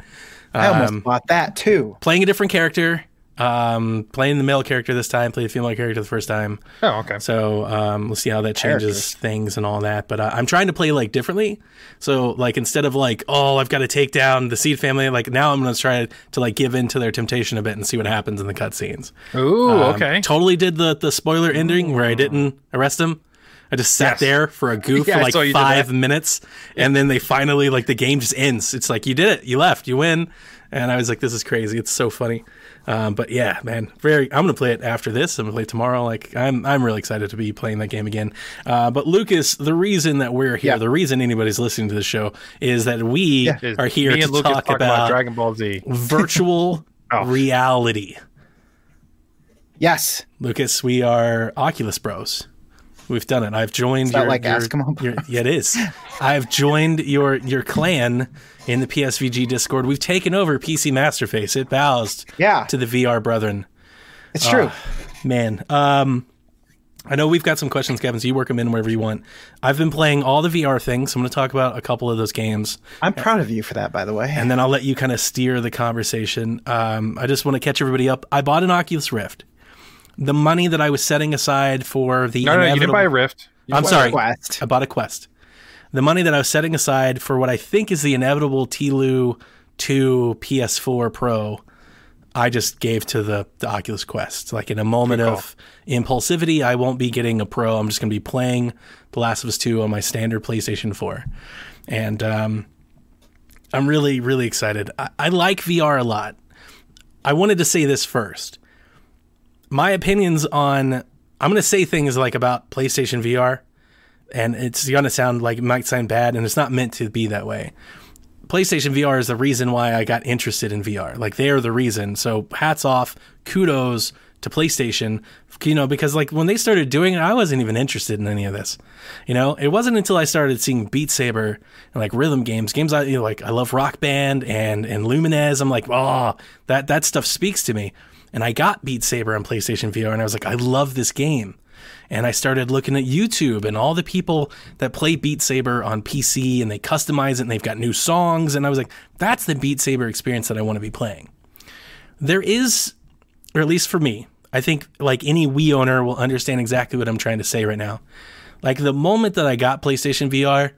I almost Um, bought that too. playing a different character. Um, playing the male character this time. Played the female character the first time. Oh, okay. So um, we'll see how that changes Characters. things and all that. But uh, I'm trying to play like differently. So like instead of like oh I've got to take down the Seed family, like now I'm gonna try to like give in to their temptation a bit and see what happens in the cutscenes. Ooh, Um, okay. Totally did the the spoiler ending where I didn't arrest him. I just sat Yes. there for a goof Yeah, I for saw you like did five that. minutes, and then they finally like the game just ends. It's like you did it, you left, you win, and I was like, this is crazy. It's so funny. Um, but yeah, man, very. I'm gonna play it after this. I'm gonna play it tomorrow. Like I'm, I'm really excited to be playing that game again. Uh, but Lucas, the reason that we're here, Yeah. the reason anybody's listening to the show is that we Is are here me to and Lucas talk about, Dragon Ball Z. virtual Oh. reality. Yes. Lucas, we are Oculus Bros. We've done it. I've joined that your, like your, Eskimo your- yeah, it is. I've joined your your clan in the PSVG Discord. We've taken over PC Master Race. It bows Yeah. to the VR brethren. It's true. Man, um, I know we've got some questions, Kevin. So you work them in wherever you want. I've been playing all the VR things. I'm going to talk about a couple of those games, I'm proud of you for that, by the way. and then I'll let you kind of steer the conversation. Um, I just want to catch everybody up. I bought an Oculus Rift. The money that I was setting aside for the No, no, you didn't inevitable- buy a Rift. You I'm bought- sorry. Quest. I bought a Quest. The money that I was setting aside for what I think is the inevitable Tlu 2 PS4 Pro, I just gave to the, the Oculus Quest. Like in a moment of impulsivity, I won't be getting a Pro. I'm just going to be playing The Last of Us 2 on my standard PlayStation 4. And um, I'm really, really excited. I, I like VR a lot. I wanted to say this first. My opinions on I'm going to say things like about PlayStation VR and it's to sound like it might sound bad and it's not meant to be that way. PlayStation VR is the reason why I got interested in VR. Like they are the reason. So hats off, kudos to PlayStation, you know, because like when they started doing it, I wasn't even interested in any of this. You know, it wasn't until I started seeing Beat Saber and like rhythm games, games I you know, like I love Rock Band and and Lumines. I'm like, oh, that that stuff speaks to me. And I got Beat Saber on PlayStation VR, and I was like, I love this game. And I started looking at YouTube and all the people that play Beat Saber on PC and they customize it and they've got new songs. And I was like, that's the Beat Saber experience that I want to be playing. There is, or at least for me, I think like any Wii owner will understand exactly what I'm trying to say right now. Like the moment that I got PlayStation VR,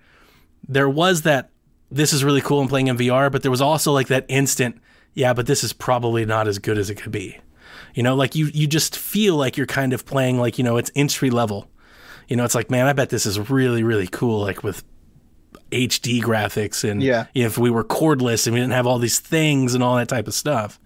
there was that this is really cool and playing in VR, but there was also like that instant, yeah, but this is probably not as good as it could be. You know, like you you just feel like you're kind of playing like, you know, it's entry level. You know, it's like, man, I bet this is really, really cool, like with HD graphics and Yeah. if we were cordless and we didn't have all these things and all that type of stuff.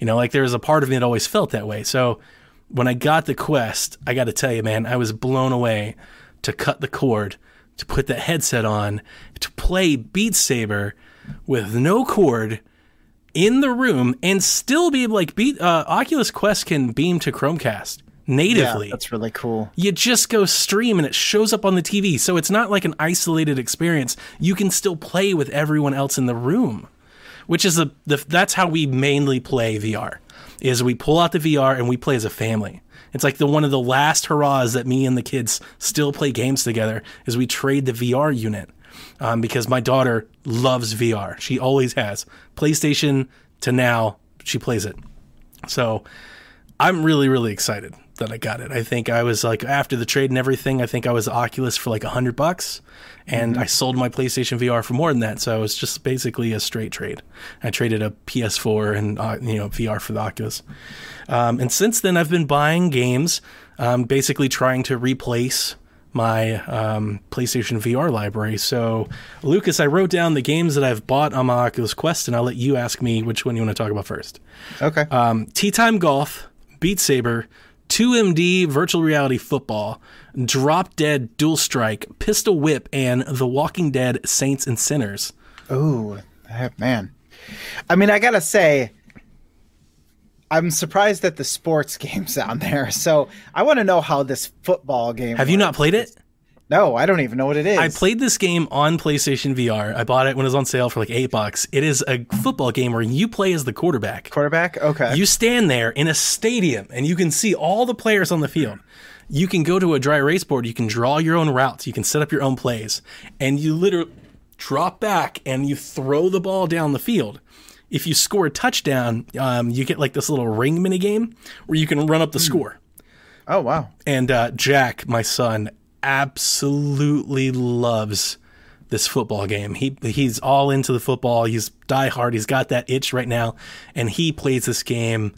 You know, like there was a part of me that always felt that way. So when I got the Quest, I got to tell you, man, I was blown away to cut the cord, to put that headset on, to play Beat Saber with no cord in the room and still be like beat uh, Oculus Quest can beam to Chromecast natively Yeah, that's really cool. you just go stream and it shows up on the TV. So it's not like an isolated experience. You can still play with everyone else in the room, which is the, the that's how we mainly play VR. Is we pull out the VR and we play as a family. It's like the one of the last hurrahs that me and the kids still play games together. Is we trade the VR unit um, because my daughter loves VR. She always has PlayStation to now. She plays it. So I'm really, really excited that I got it. I think I was like after the trade and everything, I think I was Oculus for like a hundred bucks, and I sold my PlayStation VR for more than that. So it was just basically a straight trade. I traded a PS4 and uh, you know VR for the Oculus. Um, and since then, I've been buying games, um, basically trying to replace my um, PlayStation VR library. So, Lucas, I wrote down the games that I've bought on my Oculus Quest, and I'll let you ask me which one you want to talk about first. Okay. Um, Tea Time Golf, Beat Saber, 2MD Virtual Reality Football, Drop Dead Dual Strike, Pistol Whip, and The Walking Dead Saints and Sinners. Oh, man. I mean, I gotta say, I'm surprised at the sports games on there. So I want to know how this football game. Have you not played it? No, I don't even know what it is. I played this game on PlayStation VR. I bought it when it was on sale for like eight bucks. It is a football game where you play as the quarterback. quarterback. Okay. You stand there in a stadium and you can see all the players on the field. You can go to a dry erase board. You can draw your own routes. You can set up your own plays. And you literally drop back and you throw the ball down the field. If you score a touchdown, um, you get like this little ring mini game where you can run up the score. oh wow. And uh, Jack, my son, absolutely loves this football game. He he's all into the football. He's diehard. He's got that itch right now, and he plays this game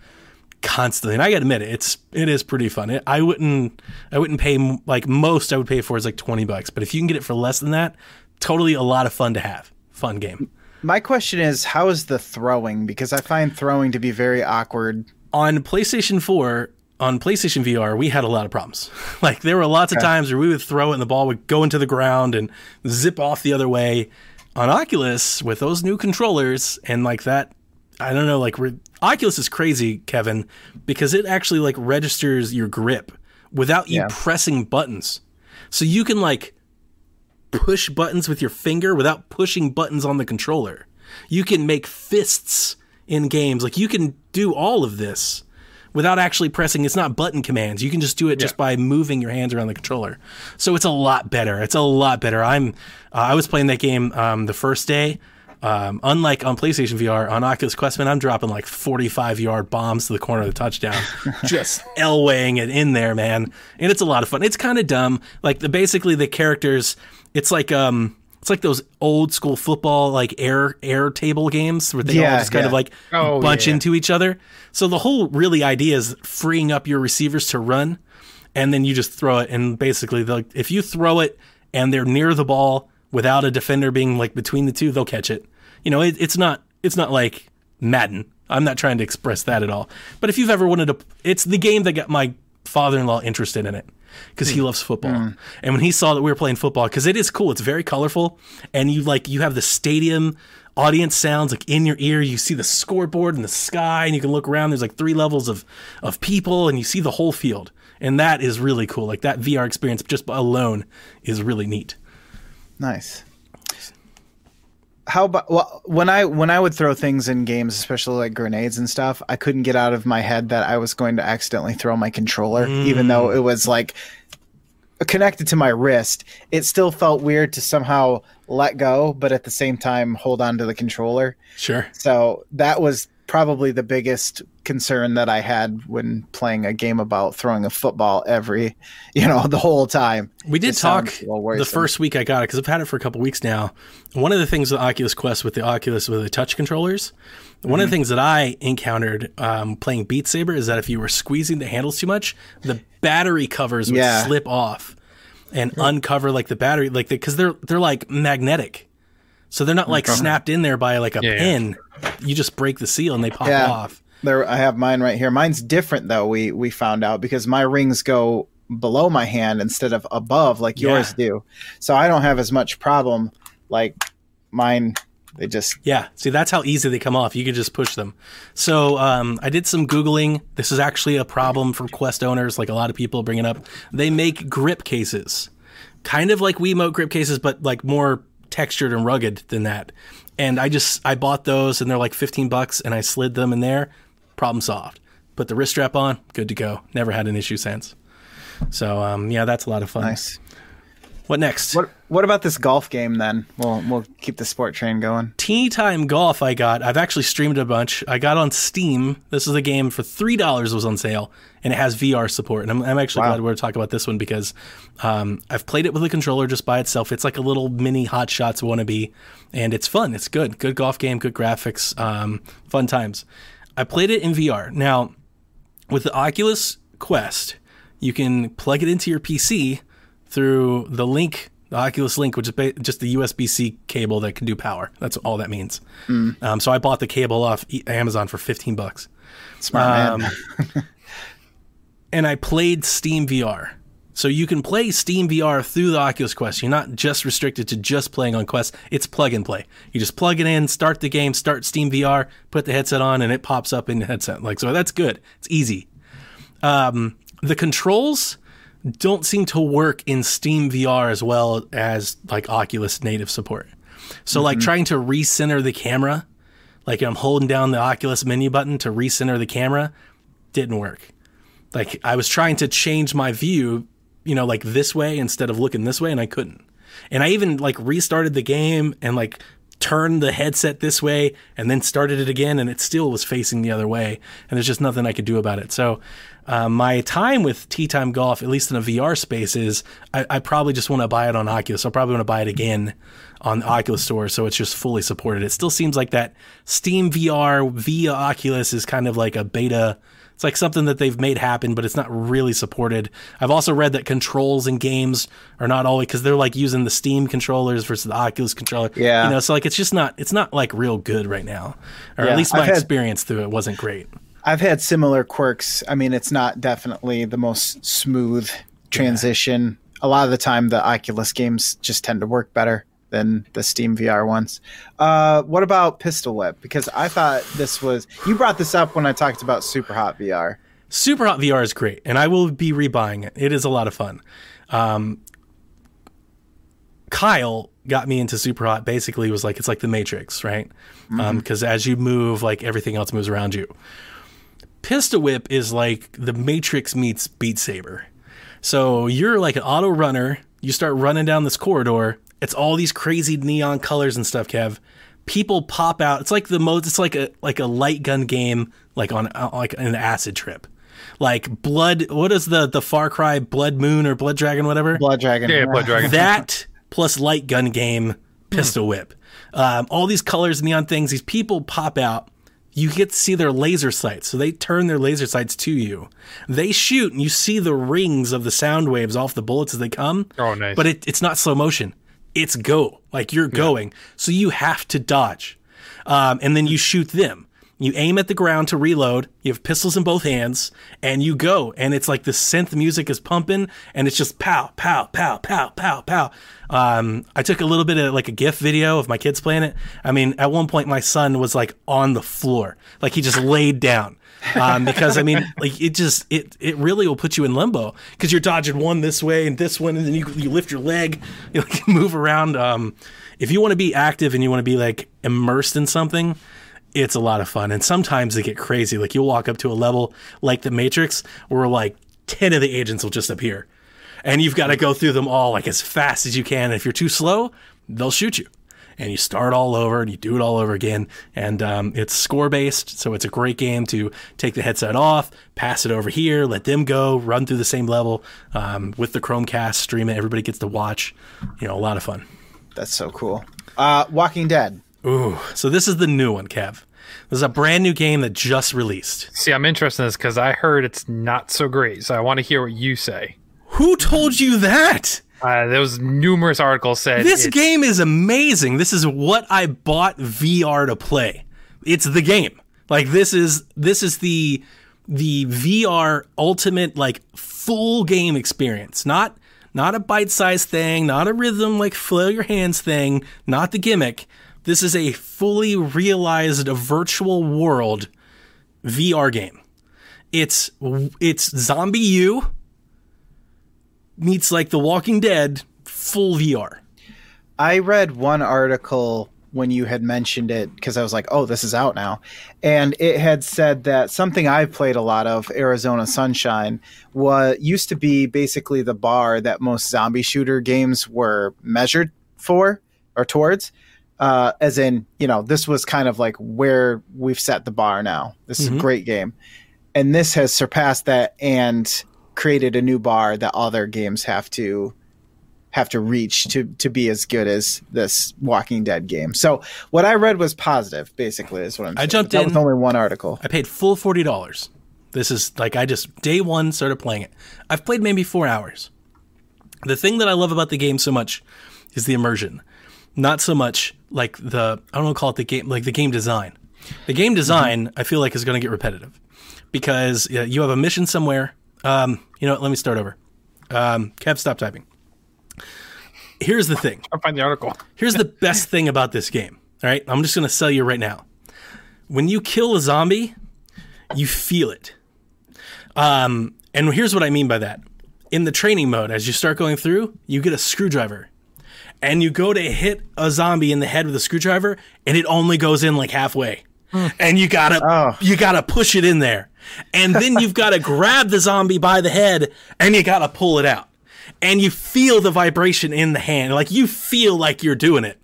constantly. And I got to admit, it, it's it is pretty fun. It, I wouldn't I wouldn't pay like most I would pay for is like twenty bucks, but if you can get it for less than that, totally a lot of fun to have. Fun game. My question is, how is the throwing? Because I find throwing to be very awkward. on PlayStation 4, on PlayStation VR, we had a lot of problems. like there were lots of times where we would throw it and the ball would go into the ground and zip off the other way. On Oculus, with those new controllers and like that, I don't know, like re- Oculus is crazy, Kevin, because it actually like registers your grip without you Yeah. pressing buttons. So you can like push buttons with your finger without pushing buttons on the controller. You can make fists in games. Like you can do all of this without actually pressing. It's not button commands. You can just do it just by moving your hands around the controller. So it's a lot better. It's a lot better. I'm uh, I was playing that game um, the first day. Um, unlike on PlayStation VR, on Oculus Quest, man, I'm dropping like 45 yard bombs to the corner of the touchdown, just elwaying it in there, man. And it's a lot of fun. It's kind of dumb. Like the basically the characters, it's like um, it's like those old school football like air air table games where they all just kind of like Oh, bunch yeah. into each other. So the whole really idea is freeing up your receivers to run, and then you just throw it. And basically, the, if you throw it and they're near the ball without a defender being like between the two, they'll catch it. You know, it, it's not it's not like Madden. I'm not trying to express that at all. But if you've ever wanted to, it's the game that got my father-in-law interested in it because he hmm. loves football. Hmm. And when he saw that we were playing football, because it is cool, it's very colorful, and you like you have the stadium audience sounds like in your ear. You see the scoreboard and the sky, and you can look around. There's like three levels of of people, and you see the whole field, and that is really cool. Like that VR experience just alone is really neat. Nice. How about well, when I when I would throw things in games, especially like grenades and stuff, I couldn't get out of my head that I was going to accidentally throw my controller, even though mm. it was like connected to my wrist. It still felt weird to somehow let go, but at the same time hold on to the controller. Sure. So that was probably the biggest concern that I had when playing a game about throwing a football every, you know, the whole time. We did It talk sounds a little the first week I got it because I've had it for a couple weeks now. One of the things with Oculus Quest with the Oculus with the touch controllers, one Mm-hmm. of the things that I encountered um, playing Beat Saber is that if you were squeezing the handles too much, the battery covers would Yeah. slip off and uncover like the battery, like because they're they're like magnetic, so they're not like snapped in there by like a Yeah, yeah. pin. You just break the seal and they pop Yeah. off. There, I have mine right here. Mine's different though. We we found out because my rings go below my hand instead of above like yours do. So I don't have as much problem. Like mine, they just Yeah, see, that's how easy they come off. You could just push them. So um, I did some Googling. This is actually a problem for Quest owners, like a lot of people bring it up. They make grip cases, kind of like Wiimote grip cases, but like more textured and rugged than that. And I just, I bought those and they're like 15 bucks and I slid them in there. Problem solved. Put the wrist strap on, good to go. Never had an issue since. So um, yeah, that's a lot of fun. nice. What next? What what about this golf game then? We'll we'll keep the sport train going. Tea Time Golf I got. I've actually streamed a bunch. I got on Steam. This is a game for three dollars was on sale, and it has VR support. And I'm, I'm actually Wow. glad we're to talk about this one because um, I've played it with a controller just by itself. It's like a little mini Hot Shots wannabe, and it's fun. It's good. Good golf game. Good graphics. Um, fun times. I played it in VR. Now, with the Oculus Quest, you can plug it into your PC through the link, the Oculus Link, which is ba- just the USB C cable that can do power. That's all that means. Um, so I bought the cable off Amazon for 15 bucks. Smart man. And I played Steam VR. So you can play Steam VR through the Oculus Quest. You're not just restricted to just playing on Quest. It's plug and play. You just plug it in, start the game, start Steam VR, put the headset on, and it pops up in the headset. Like so, that's good. It's easy. Um, the controls don't seem to work in Steam VR as well as like Oculus native support. So like trying to recenter the camera, like I'm holding down the Oculus menu button to recenter the camera, didn't work. Like I was trying to change my view, you know, like this way instead of looking this way, and I couldn't. And I even like restarted the game and like turned the headset this way and then started it again, and it still was facing the other way. And there's just nothing I could do about it. So uh, my time with Tea Time Golf, at least in a VR space, is I, I probably just want to buy it on Oculus. I'll probably want to buy it again on the Oculus Store, so it's just fully supported. It still seems like that Steam VR via Oculus is kind of like a beta. It's like something that they've made happen, but it's not really supported. I've also read that controls in games are not always because they're like using the Steam controllers versus the Oculus controller. Yeah. you know, so like it's just not it's not like real good right now, or Yeah, at least my had- experience through it wasn't great. I've had similar quirks. I mean, it's not definitely the most smooth transition. A lot of the time, the Oculus games just tend to work better than the Steam VR ones. Uh, what about Pistol Whip? Because I thought this was you brought this up when I talked about Super Hot VR. Super Hot VR is great, and I will be rebuying it. It is a lot of fun. Um, Kyle got me into Super Hot. Basically, was like it's like the Matrix, right? Because as you move, like everything else moves around you. Pistol Whip is like the Matrix meets Beat Saber. So you're like an auto runner. You start running down this corridor. It's all these crazy neon colors and stuff, Kev. People pop out. It's like the most. It's like a like a light gun game, like on uh, like an acid trip. Like blood. What is the the Far Cry Blood Moon or Blood Dragon, whatever? Blood Dragon. Yeah, Blood Dragon. that plus light gun game pistol whip um, all these colors neon things these people pop out you get to see their laser sights so they turn their laser sights to you they shoot and you see the rings of the sound waves off the bullets as they come Oh, nice. but it, it's not slow motion it's go like you're going so you have to dodge um, and then you shoot them You aim at the ground to reload. You have pistols in both hands, and you go. And it's like the synth music is pumping, and it's just pow, pow, pow, pow, pow, pow. Um, I took a little bit of like a GIF video of my kids playing it. I mean, at one point, my son was like on the floor, like he just laid down. Um, because I mean, like it just it it really will put you in limbo because you're dodging one this way and this one, and then you you lift your leg, you like move around. Um, if you want to be active and you want to be like immersed in something, it's a lot of fun. And sometimes they get crazy. Like you'll walk up to a level like the Matrix where like 10 of the agents will just appear. And you've got to go through them all like as fast as you can. And if you're too slow, they'll shoot you. And you start all over and you do it all over again. And um, it's score based. So it's a great game to take the headset off, pass it over here, let them go, run through the same level um, with the Chromecast, stream it. Everybody gets to watch. You know, a lot of fun. That's so cool. Uh, Walking Dead. Ooh, so this is the new one, Kev. This is a brand new game that just released. See, I'm interested in this because I heard it's not so great. So I want to hear what you say. Who told you that? Uh, there was numerous articles said This game is amazing. This is what I bought VR to play. It's the game. Like this is this is the the VR ultimate like full game experience. Not not a bite-sized thing, not a rhythm like flail your hands thing, not the gimmick. This is a fully realized virtual world VR game. It's it's ZombiU meets like The Walking Dead full VR. I read one article when you had mentioned it because I was like, oh, this is out now. And it had said that something I've played a lot of, Arizona Sunshine, was used to be basically the bar that most zombie shooter games were measured for or towards. Uh, as in, you know, this was kind of like where we've set the bar now. This is a great game. And this has surpassed that and created a new bar that other games have to have to reach to to be as good as this Walking Dead game. So what I read was positive, basically, is what I'm. I saying. jumped that in- was only one article. I paid full forty dollars. This is like I just day one started playing it. I've played maybe four hours. The thing that I love about the game so much is the immersion, not so much like the I don't want to call it the game like the game design. The game design I feel like is going to get repetitive because you have a mission somewhere. Um, you know what? Let me start over. Um, Kev, stop typing. Here's the thing. I'll find the article. Here's the best thing about this game. All right, I'm just going to sell you right now. When you kill a zombie, you feel it. Um, and here's what I mean by that. In the training mode, as you start going through, you get a screwdriver. And you go to hit a zombie in the head with a screwdriver, and it only goes in like halfway. And you gotta Oh. you gotta push it in there. And then you've gotta grab the zombie by the head and you gotta pull it out. And you feel the vibration in the hand. Like you feel like you're doing it.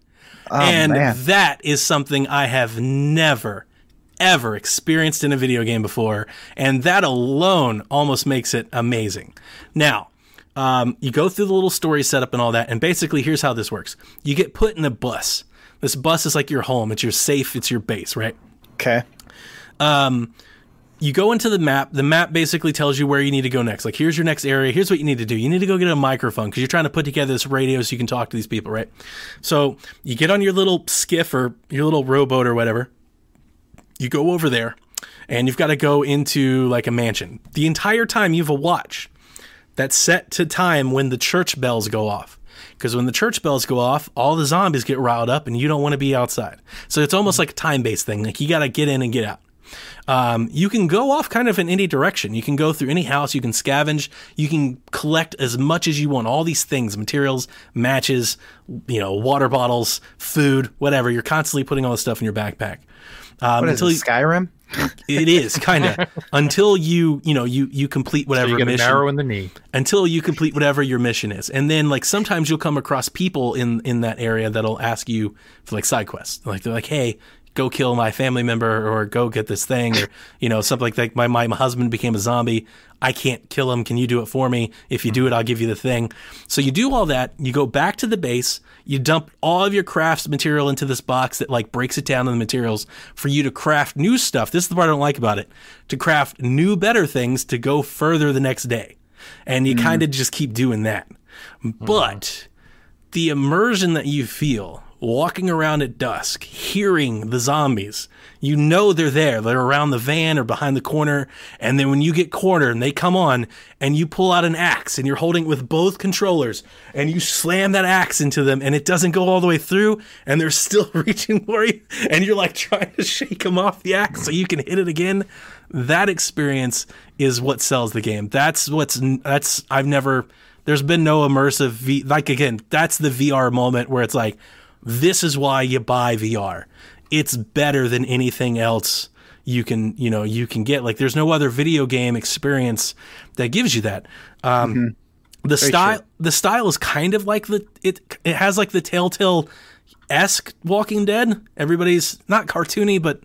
and man. that is something I have never, ever experienced in a video game before. And that alone almost makes it amazing. Now, um, you go through the little story setup and all that. And basically, here's how this works you get put in a bus. This bus is like your home, it's your safe, it's your base, right? Okay. You go into the map. The map basically tells you where you need to go next. Like, here's your next area. Here's what you need to do. You need to go get a microphone because you're trying to put together this radio so you can talk to these people, right? So you get on your little skiff or your little rowboat or whatever. You go over there and you've got to go into like a mansion. The entire time you have a watch that's set to time when the church bells go off. Because when the church bells go off, all the zombies get riled up and you don't want to be outside. So it's almost like a time based thing. Like you got to get in and get out. Um, you can go off kind of in any direction. You can go through any house. You can scavenge. You can collect as much as you want. All these things, materials, matches, you know, water bottles, food, whatever. You're constantly putting all this stuff in your backpack. Um, What is until it, you, Skyrim? it is kind of until you you know you you complete whatever You get mission narrow in the knee. until you complete whatever your mission is. And then like sometimes you'll come across people in in that area that'll ask you for like side quests. Like they're like, "Hey, go kill my family member or go get this thing or you know something like that. My my, my husband became a zombie. I can't kill him. Can you do it for me? If you do it, I'll give you the thing." So you do all that. You go back to the base. You dump all of your crafts material into this box that like breaks it down in the materials for you to craft new stuff. This is the part I don't like about it. To craft new better things to go further the next day and you mm-hmm. kind of just keep doing that. Mm-hmm. But the immersion that you feel walking around at dusk, hearing the zombies. You know they're there. They're around the van or behind the corner. And then when you get cornered and they come on and you pull out an axe and you're holding it with both controllers and you slam that axe into them and it doesn't go all the way through and they're still reaching for you and you're like trying to shake them off the axe so you can hit it again. That experience is what sells the game. That's what's, that's, I've never, there's been no immersive V, like again, that's the VR moment where it's like, this is why you buy VR. It's better than anything else you can, you know, you can get. Like there's no other video game experience that gives you that. Um, Mm-hmm. The style, the style is kind of like the it. It has like the Telltale esque Walking Dead. Everybody's not cartoony, but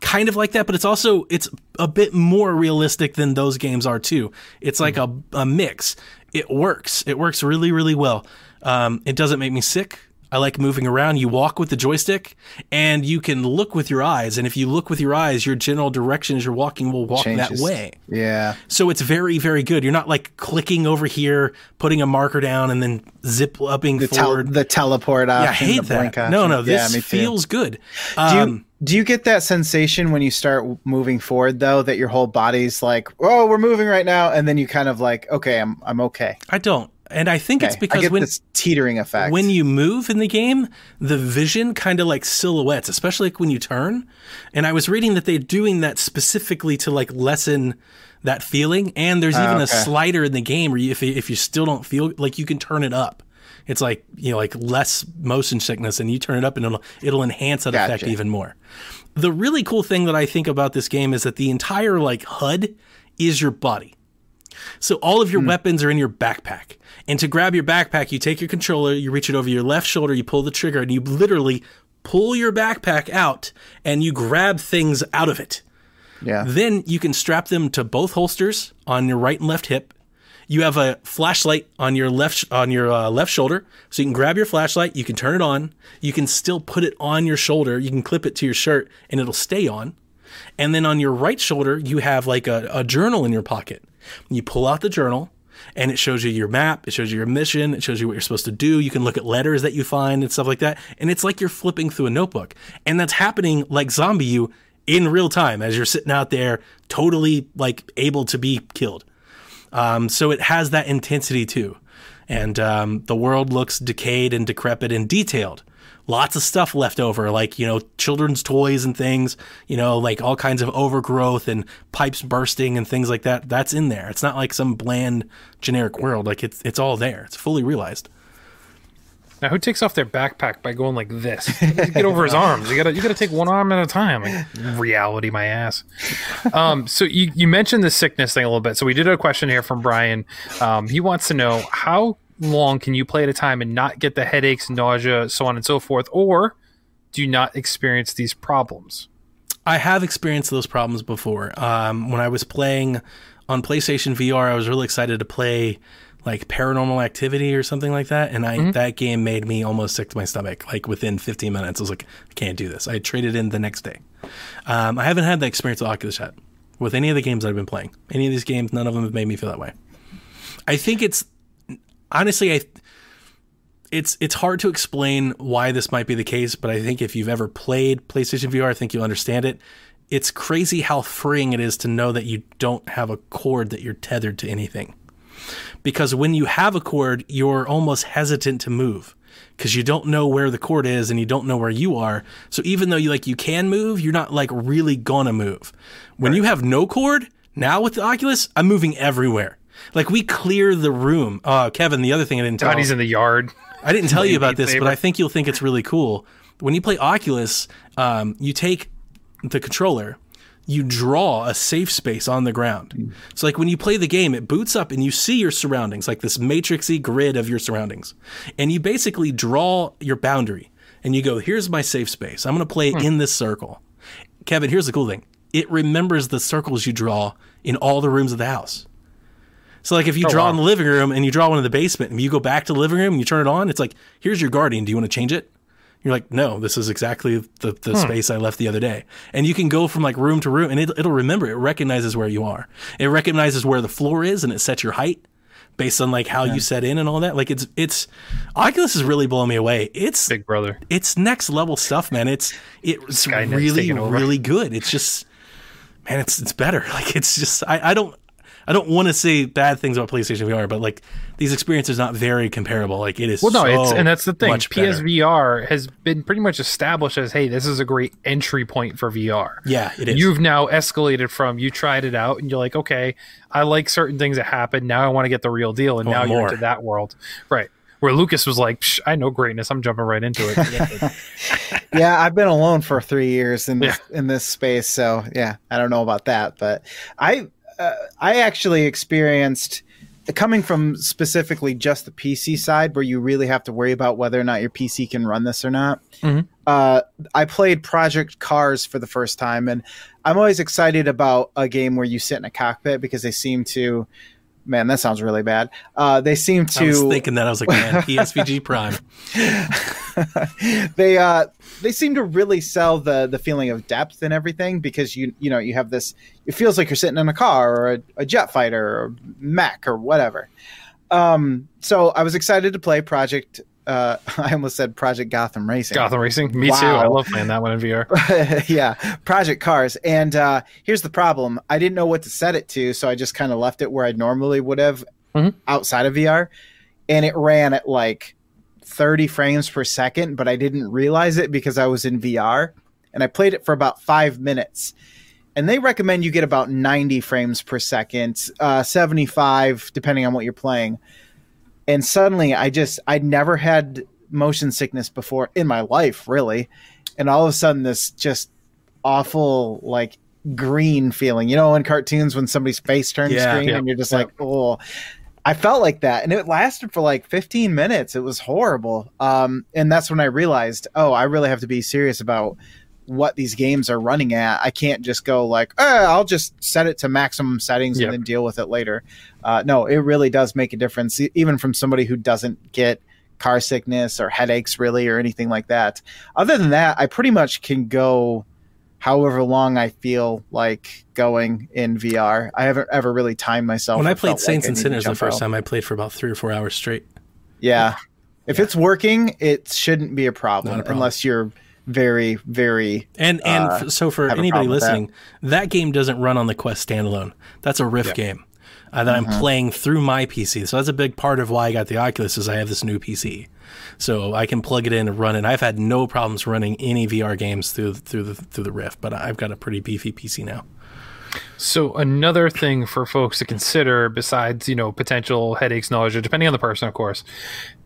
kind of like that. But it's also it's a bit more realistic than those games are too. It's like a, a mix. It works. It works really really well. Um, it doesn't make me sick. I like moving around. You walk with the joystick and you can look with your eyes. And if you look with your eyes, your general direction as you're walking will walk Changes. that way. Yeah. So it's very, very good. You're not like clicking over here, putting a marker down, and then zip upping The, tel- forward. the teleport option. yeah, I hate that. No, no, Yeah, this too. feels good. Do you, Um, do you get that sensation when you start moving forward though that your whole body's like, "Oh, we're moving right now," and then you kind of like, "Okay, I'm I'm okay." I don't, and I think it's Okay. I because when this teetering effect. when you move in the game, the vision kind of like silhouettes, especially like when you turn. And I was reading that they're doing that specifically to like lessen that feeling. And there's even a Ah, okay. slider in the game where you, if you, if you still don't feel like you can turn it up. It's like you know like less motion sickness, and you turn it up, and it'll it'll enhance that effect even more. The really cool thing that I think about this game is that the entire like HUD is your body. So all of your weapons are in your backpack. And to grab your backpack, you take your controller, you reach it over your left shoulder, you pull the trigger, and you literally pull your backpack out and you grab things out of it. yeah. Then you can strap them to both holsters on your right and left hip. You have a flashlight on your left on your uh, left shoulder, so you can grab your flashlight. You can turn it on. You can still put it on your shoulder. You can clip it to your shirt, and it'll stay on. And then on your right shoulder, you have like a, a journal in your pocket. You pull out the journal, and it shows you your map. It shows you your mission. It shows you what you're supposed to do. You can look at letters that you find and stuff like that. And it's like you're flipping through a notebook. And that's happening like ZombiU in real time as you're sitting out there, totally like able to be killed. Um, so it has that intensity too. And um, the world looks decayed and decrepit and detailed. Lots of stuff left over, like, you know, children's toys and things, you know, like all kinds of overgrowth and pipes bursting and things like that. That's in there. It's not like some bland, generic world. Like, it's, it's all there. It's fully realized. Now, who takes off their backpack by going like this? Get over his arms. You gotta, you gotta take one arm at a time. Like, reality, my ass. Um, so you, you mentioned the sickness thing a little bit. So we did a question here from Brian. Um, he wants to know how long can you play at a time and not get the headaches, nausea, so on and so forth, or do you not experience these problems? I have experienced those problems before. Um, when I was playing on PlayStation VR, I was really excited to play like Paranormal Activity or something like that, and I that game made me almost sick to my stomach. Like within 15 minutes, I was like, I can't do this. I traded in the next day. Um, I haven't had that experience with Oculus yet. With any of the games that I've been playing, any of these games, none of them have made me feel that way. I think it's honestly, I it's it's hard to explain why this might be the case, but I think if you've ever played PlayStation VR, I think you'll understand it. It's crazy how freeing it is to know that you don't have a cord that you're tethered to anything. Because when you have a cord, you're almost hesitant to move because you don't know where the cord is and you don't know where you are. So even though you like you can move, you're not like really gonna move. When you have no cord, now with the Oculus, I'm moving everywhere. Like we clear the room. Uh, Kevin, the other thing I didn't tell Donnie's in the yard. I didn't tell you about this, but. I think you'll think it's really cool. When you play Oculus, um, you take the controller, you draw a safe space on the ground. So, like when you play the game, it boots up and you see your surroundings, like this matrixy grid of your surroundings, and you basically draw your boundary. And you go, "Here's my safe space. I'm going to play in this circle." Kevin, here's the cool thing: it remembers the circles you draw in all the rooms of the house. So like if you oh, draw wow. in the living room and you draw one in the basement and you go back to the living room and you turn it on, it's like, here's your guardian. Do you want to change it? You're like, no, this is exactly the, the hmm. space I left the other day. And you can go from like room to room and it, it'll remember, it recognizes where you are. It recognizes where the floor is and it sets your height. based on like how you set in and all that. Like it's it's Oculus is really blowing me away. It's Big brother. it's next level stuff, man. It's it's Skynet's really really good. It's just man, it's it's better. Like it's just I, I don't I don't want to say bad things about PlayStation VR, but like these experiences are not very comparable. Like it is Well, no, so it's and that's the thing. much better. PSVR has been pretty much established as, hey, this is a great entry point for VR. Yeah, it is. You've now escalated from you tried it out and you're like, okay, I like certain things that happen. Now I want to get the real deal, and I now want you're into that world, right? Where Lucas was like, Psh, I know greatness. I'm jumping right into it. yeah, I've been alone for three years in this in this space, so yeah, I don't know about that, but I uh, I actually experienced coming from specifically just the PC side, where you really have to worry about whether or not your PC can run this or not. Mhm. Uh, I played Project Cars for the first time, and I'm always excited about a game where you sit in a cockpit because they seem to. Man, that sounds really bad. Uh, they seem to. I was thinking that I was like, man, PSVG Prime. they uh they seem to really sell the the feeling of depth and everything because you you know you have this it feels like you're sitting in a car or a, a jet fighter or mech or whatever um so i was excited to play project uh i almost said project gotham racing Gotham Racing, me too. I love playing that one in VR. yeah, Project Cars. And uh, here's the problem: I didn't know what to set it to, so I just kind of left it where I normally would have Mhm. outside of VR, and it ran at like 30 frames per second, but I didn't realize it because I was in VR, and I played it for about five minutes. And they recommend you get about 90 frames per second, uh, 75 depending on what you're playing. And suddenly, I just I'd never had motion sickness before in my life, really. And all of a sudden this just awful like green feeling you know in cartoons when somebody's face turns Yeah, green yeah, and you're just yeah. like oh. I felt like that and it lasted for like 15 minutes. It was horrible. Um and that's when i realized oh i really have to be serious about what these games are running at i can't just go like eh, i'll just set it to maximum settings Yeah. and then deal with it later uh, no it really does make a difference even from somebody who doesn't get car sickness or headaches really or anything like that other than that i pretty much can go however long i feel like going in vr i haven't ever really timed myself When I played felt like Saints and Sinners the first out. time, I played for about three or four hours straight. yeah if it's working it shouldn't be a problem, a problem. unless you're very very And and Uh, f- so for anybody problem with that. listening, that. game doesn't run on the Quest standalone. That's a Rift game uh, that Mm-hmm. I'm playing through my PC. So that's a big part of why I got the Oculus is I have this new PC, so I can plug it in and run it. I've had no problems running any VR games through through the through the Rift, but I've got a pretty beefy PC now. So another thing for folks to consider, besides you know potential headaches, nausea, depending on the person, of course,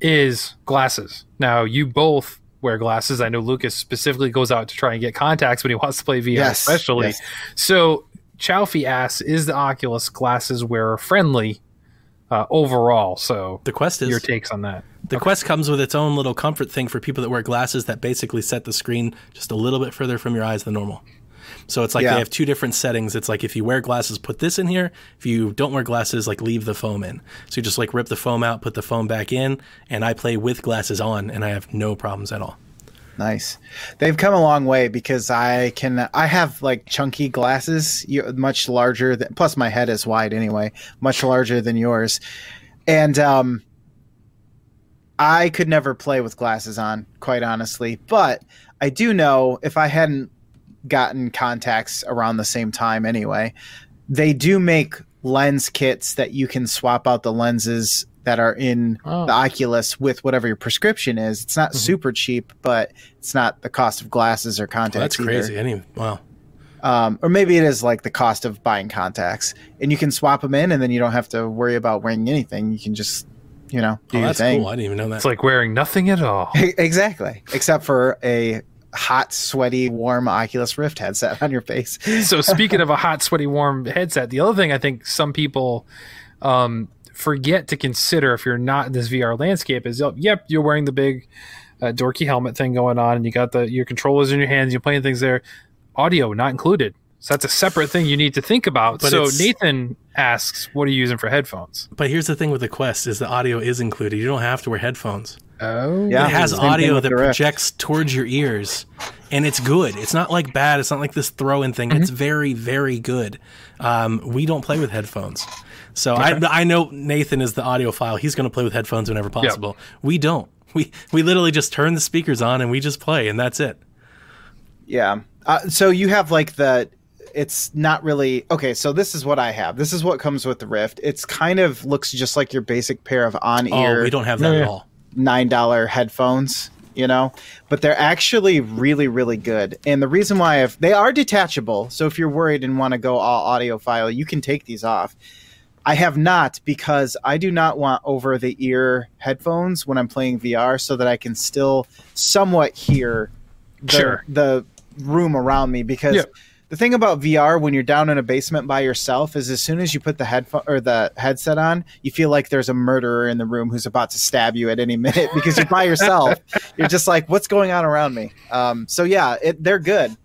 is glasses. Now you both wear glasses. I know Lucas specifically goes out to try and get contacts when he wants to play VR, Yes, especially. yes. So Chalfie asks, "Is the Oculus glasses wearer friendly uh, overall?" So The Quest is your takes on that? The Quest comes with its own little comfort thing for people that wear glasses that basically set the screen just a little bit further from your eyes than normal. So it's like Yeah. they have two different settings. It's like if you wear glasses, put this in here. If you don't wear glasses, like leave the foam in. So you just like rip the foam out, put the foam back in, and I play with glasses on, and I have no problems at all. Nice. They've come a long way because I can. I have like chunky glasses, much larger than. Plus, my head is wide anyway, much larger than yours, and um, I could never play with glasses on, quite honestly. But I do know if I hadn't gotten contacts around the same time anyway, they do make lens kits that you can swap out the lenses that are in Oh. the Oculus with whatever your prescription is. It's not super cheap, but it's not the cost of glasses or Well, contacts. that's either. crazy. I wow. Um, or maybe it is like the cost of buying contacts, and you can swap them in, and then you don't have to worry about wearing anything. You can just, you know, do Oh, your that's thing. cool. I didn't even know that. It's like wearing nothing at all. exactly, except for a hot, sweaty, warm Oculus Rift headset on your face. so speaking of a hot, sweaty, warm headset, the other thing I think some people um, forget to consider if you're not in this VR landscape is, yep, you're wearing the big uh, dorky helmet thing going on, and you got the your controllers in your hands, you're playing things there. Audio not included, so that's a separate thing you need to think about. But so Nathan asks, "What are you using for headphones?" but here's the thing with the Quest is the audio is included. You don't have to wear headphones. Oh, Yeah. it has audio that the projects towards your ears and it's good it's not like bad it's not like this throw-in thing it's Mm-hmm. very very good um, we don't play with headphones so I, I know nathan is the audiophile he's going to play with headphones whenever possible we don't we we literally just turn the speakers on and we just play and that's it Yeah. Uh, so you have like the. It's not really okay. So this is what I have. This is what comes with the Rift. It's kind of looks just like your basic pair of on ear. oh we don't have that Yeah, at yeah. all nine dollar headphones. You know, but they're actually really really good. And the reason why I've, they are detachable. So if you're worried and want to go all audiophile, you can take these off. I have not because I do not want over the ear headphones when I'm playing VR so that I can still somewhat hear the, Sure. the room around me because. The thing about VR when you're down in a basement by yourself is as soon as you put the headphone or the headset on, you feel like there's a murderer in the room who's about to stab you at any minute because you're by yourself. you're just like, what's going on around me? Um, so yeah, it, they're good.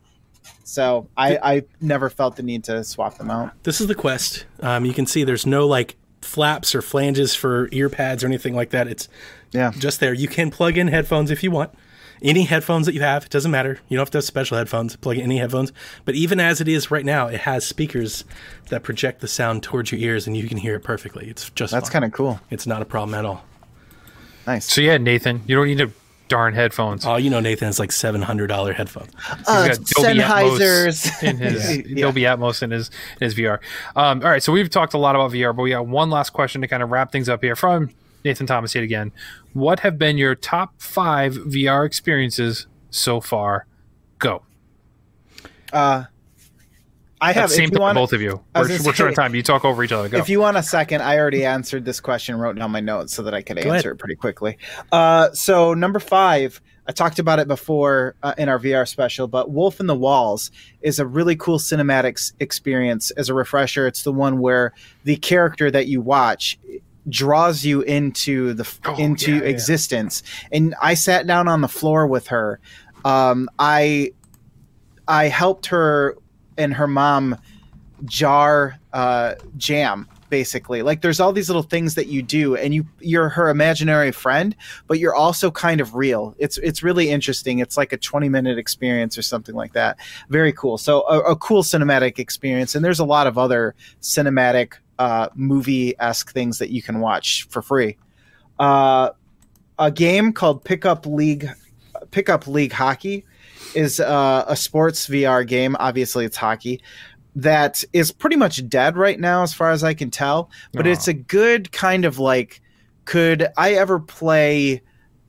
So I, I never felt the need to swap them out. this is the quest um, you can see there's no like flaps or flanges for ear pads or anything like that it's Yeah. just there. You can plug in headphones if you want. Any headphones that you have, it doesn't matter. You don't have to have special headphones. Plug in any headphones. But even as it is right now, it has speakers that project the sound towards your ears, and you can hear it perfectly. It's just That's kind of cool. It's not a problem at all. Nice. So yeah, Nathan, you don't need to darn headphones. Oh, you know, Nathan has like seven hundred dollar headphones. Uh, He's got Dolby Sennheisers. Atmos in his Yeah. Dolby Atmos in his in his VR. Um, all right, so we've talked a lot about VR, but we got one last question to kind of wrap things up here from Nathan Thomas yet again. What have been your top five VR experiences so far? Go. Uh, I have. That's same if to want, both of you. We're, was we're short on time. You talk over each other. Go. If you want a second, I already answered this question, wrote down my notes so that I could ahead. answer it pretty quickly. Uh, so number five, I talked about it before uh, in our VR special, but Wolf in the Walls is a really cool cinematics experience. As a refresher, it's the one where the character that you watch draws you into the Oh, into yeah, yeah. existence. And I sat down on the floor with her. Um, I I helped her and her mom jar uh, jam basically like there's all these little things that you do and you you're her imaginary friend but you're also kind of real it's it's really interesting it's like a 20 minute experience or something like that very cool so a, a cool cinematic experience and there's a lot of other cinematic uh, movie-esque things that you can watch for free uh, a game called pickup league pickup league hockey is uh, a sports vr game obviously it's hockey that is pretty much dead right now as far as I can tell. But it's a good kind of like could I ever play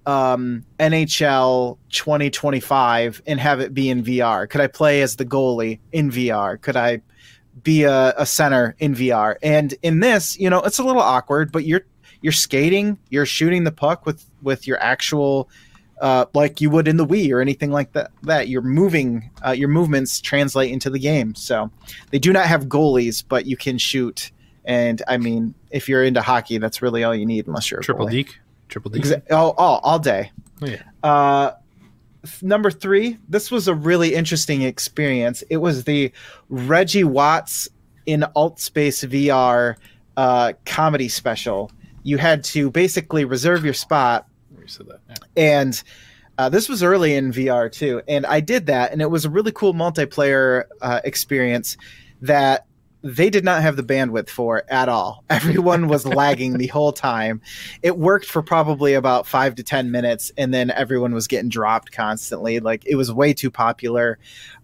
um, NHL 2025 and have it be in VR? Could I play as the goalie in VR? Could I be a, a center in VR? And in this, you know, it's a little awkward, but you're you're skating, you're shooting the puck with with your actual uh, like you would in the Wii or anything like that. That you're moving, uh, your movements translate into the game. So they do not have goalies, but you can shoot. And I mean, if you're into hockey, that's really all you need, unless you're a Triple. Deke. Triple Deke. Exa- oh, oh, all day. Oh, yeah. Uh, number three, this was a really interesting experience. It was the Reggie Watts in AltspaceVR uh, comedy special. You had to basically reserve your spot You said that. Yeah. and uh, this was early in VR too. And I did that, and it was a really cool multiplayer uh, experience that they did not have the bandwidth for at all. Everyone was lagging the whole time. It worked for probably about five to 10 minutes, and then everyone was getting dropped constantly. Like it was way too popular.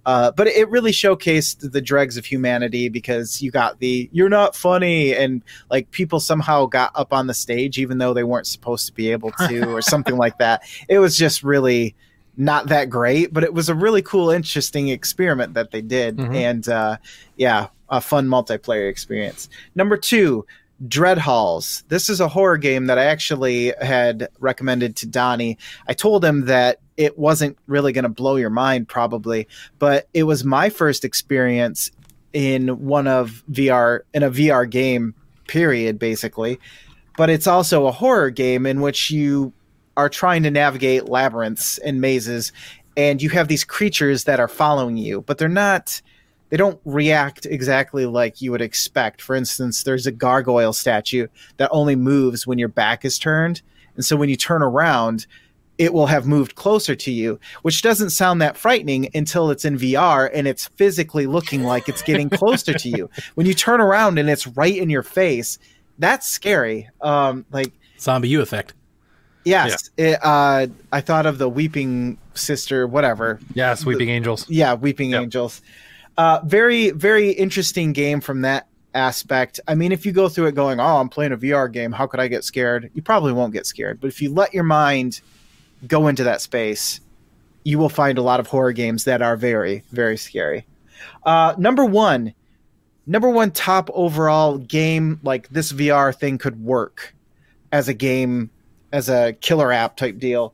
Uh, but it really showcased the dregs of humanity because you got the you're not funny and like people somehow got up on the stage even though they weren't supposed to be able to or something like that it was just really not that great but it was a really cool interesting experiment that they did Mhm. and uh, yeah a fun multiplayer experience. Number two dread halls this is a horror game that i actually had recommended to donnie. I told him that it wasn't really going to blow your mind probably but it was my first experience in one of vr in a vr game period basically. But it's also a horror game in which you are trying to navigate labyrinths and mazes and you have these creatures that are following you but they're not they don't react exactly like you would expect for instance there's a gargoyle statue that only moves when your back is turned And so when you turn around, it will have moved closer to you, which doesn't sound that frightening until it's in VR and it's physically looking like it's getting closer to you. When you turn around and it's right in your face, that's scary. Um, like ZombiU effect. yes, it, uh, I thought of the weeping sister, whatever. Yes, Weeping Angels. Yeah, Weeping Yep. Angels. Uh, very, very interesting game from that aspect. I mean, if you go through it going, oh, I'm playing a VR game, how could I get scared? You probably won't get scared. But if you let your mind go into that space, you will find a lot of horror games that are very, very scary. Uh, number one, number one top overall game like this VR thing could work as a game, as a killer app type deal.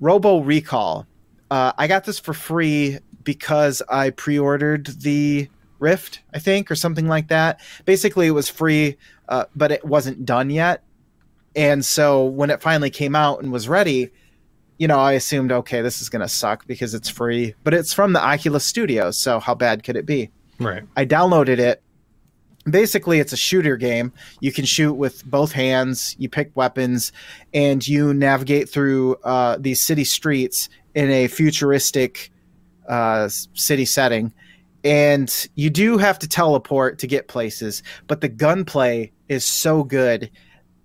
Robo Recall. Uh, I got this for free because I pre-ordered the Rift, I think, or something like that. Basically, it was free, uh, but it wasn't done yet. And so when it finally came out and was ready, you know, I assumed, okay, this is going to suck because it's free, but it's from the Oculus Studios, so how bad could it be? Right. I downloaded it. Basically, it's a shooter game. You can shoot with both hands. You pick weapons, and you navigate through uh, these city streets in a futuristic uh, city setting. And you do have to teleport to get places, but the gunplay is so good.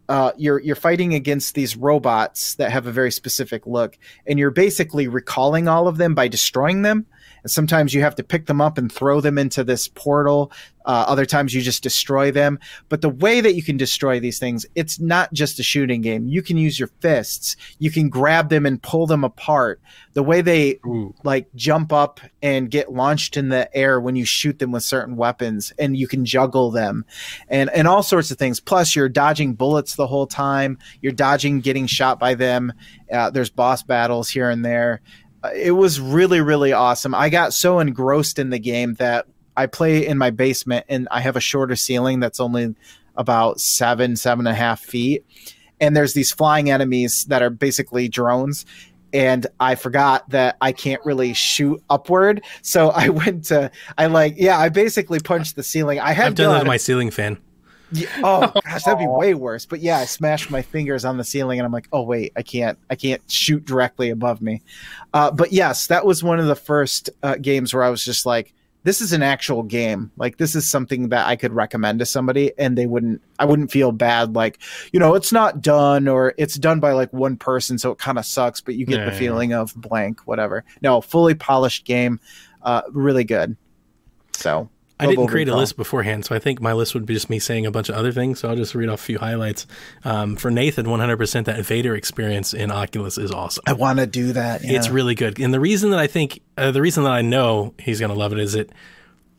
Uh, you're you're fighting against these robots that have a very specific look, and you're basically recalling all of them by destroying them. And sometimes you have to pick them up and throw them into this portal. Uh, other times you just destroy them. But the way that you can destroy these things, it's not just a shooting game. You can use your fists. You can grab them and pull them apart. The way they Ooh. like jump up and get launched in the air when you shoot them with certain weapons and you can juggle them and and all sorts of things plus you're dodging bullets the whole time you're dodging getting shot by them uh, there's boss battles here and there Uh, it was really really awesome i got so engrossed in the game that i play in my basement and i have a shorter ceiling that's only about seven seven and a half feet and there's these flying enemies that are basically drones and I forgot that I can't really shoot upward. So I went to I like yeah, I basically punched the ceiling. I had I've done that to my ceiling fan. Yeah, oh gosh, that'd be way worse. But yeah, I smashed my fingers on the ceiling, and I'm like, oh wait, I can't, I can't shoot directly above me. Uh, but yes, that was one of the first uh, games where I was just like, this is an actual game. Like this is something that I could recommend to somebody, and they wouldn't, I wouldn't feel bad. Like, you know, it's not done, or it's done by like one person, so it kind of sucks. But you get Yeah, the yeah, feeling of blank, whatever. No, fully polished game, uh, really good. So. I didn't create a list beforehand, so I think my list would be just me saying a bunch of other things. So I'll just read off a few highlights. Um, for Nathan, 100% that Vader experience in Oculus is awesome. I want to do that. It's really good. And the reason that I think, uh, the reason that I know he's going to love it is it,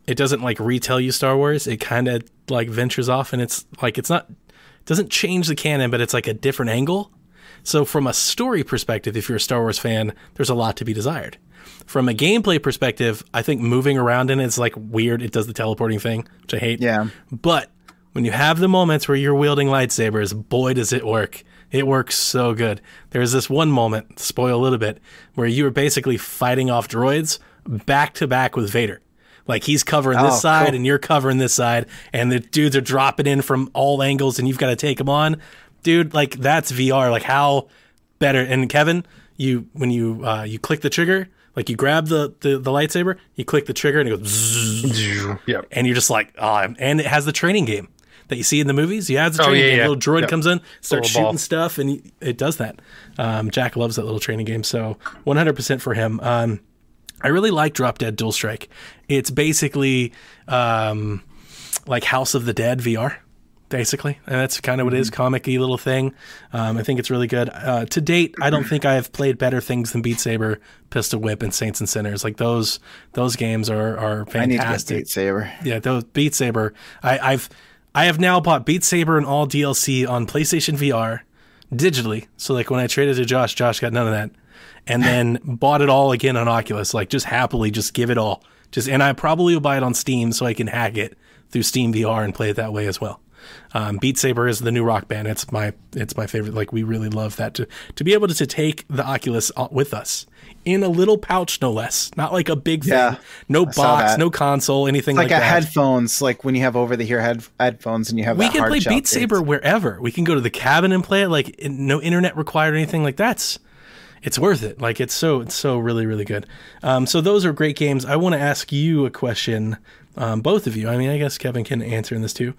it doesn't like retell you Star Wars. It kind of like ventures off and it's like, it's not, doesn't change the canon, but it's like a different angle. So from a story perspective, if you're a Star Wars fan, there's a lot to be desired. From a gameplay perspective, I think moving around in it's like weird. It does the teleporting thing, which I hate. Yeah. But when you have the moments where you're wielding lightsabers, boy, does it work. It works so good. There's this one moment, spoil a little bit, where you are basically fighting off droids back to back with Vader. Like he's covering this Oh, side cool. and you're covering this side, and the dudes are dropping in from all angles, and you've got to take them on. Dude, like that's VR. Like how better? And Kevin, you when you uh, you click the trigger, like you grab the, the the lightsaber, you click the trigger, and it goes. Zzz, Yep. and you're just like, oh, and it has the training game that you see in the movies. You have the Oh, training yeah, game. yeah. Little droid Yep. comes in, starts Little ball. shooting stuff, and he, it does that. Um, Jack loves that little training game, so 100% for him. Um, I really like Drop Dead Dual Strike. It's basically um, like House of the Dead VR. Basically, and that's kind of what it is, comic-y little thing. Um, I think it's really good. Uh, to date, I don't think I have played better things than Beat Saber, Pistol Whip, and Saints and Sinners. Like those, those games are are fantastic. I need to get Beat Saber. yeah, those Beat Saber. I, I've I have now bought Beat Saber and all DLC on PlayStation VR digitally. So like when I traded to Josh, Josh got none of that, and then bought it all again on Oculus. Like just happily, just give it all. Just and I probably will buy it on Steam so I can hack it through Steam VR and play it that way as well. Um, Beat Saber is the new rock band. It's my it's my favorite. Like we really love that to to be able to, to take the Oculus with us in a little pouch, no less. Not like a big thing. Yeah, no saw box, no console, anything like like, a that. headphones, like when you have over the ear head headphones and you have we can play Beat. Saber wherever. We can go to the cabin and play it. Like in- no internet required or anything like that's. It's worth it. Like it's so it's so really really good. Um, so those are great games. I want to ask you a question, um, both of you. I mean, I guess Kevin can answer in this too.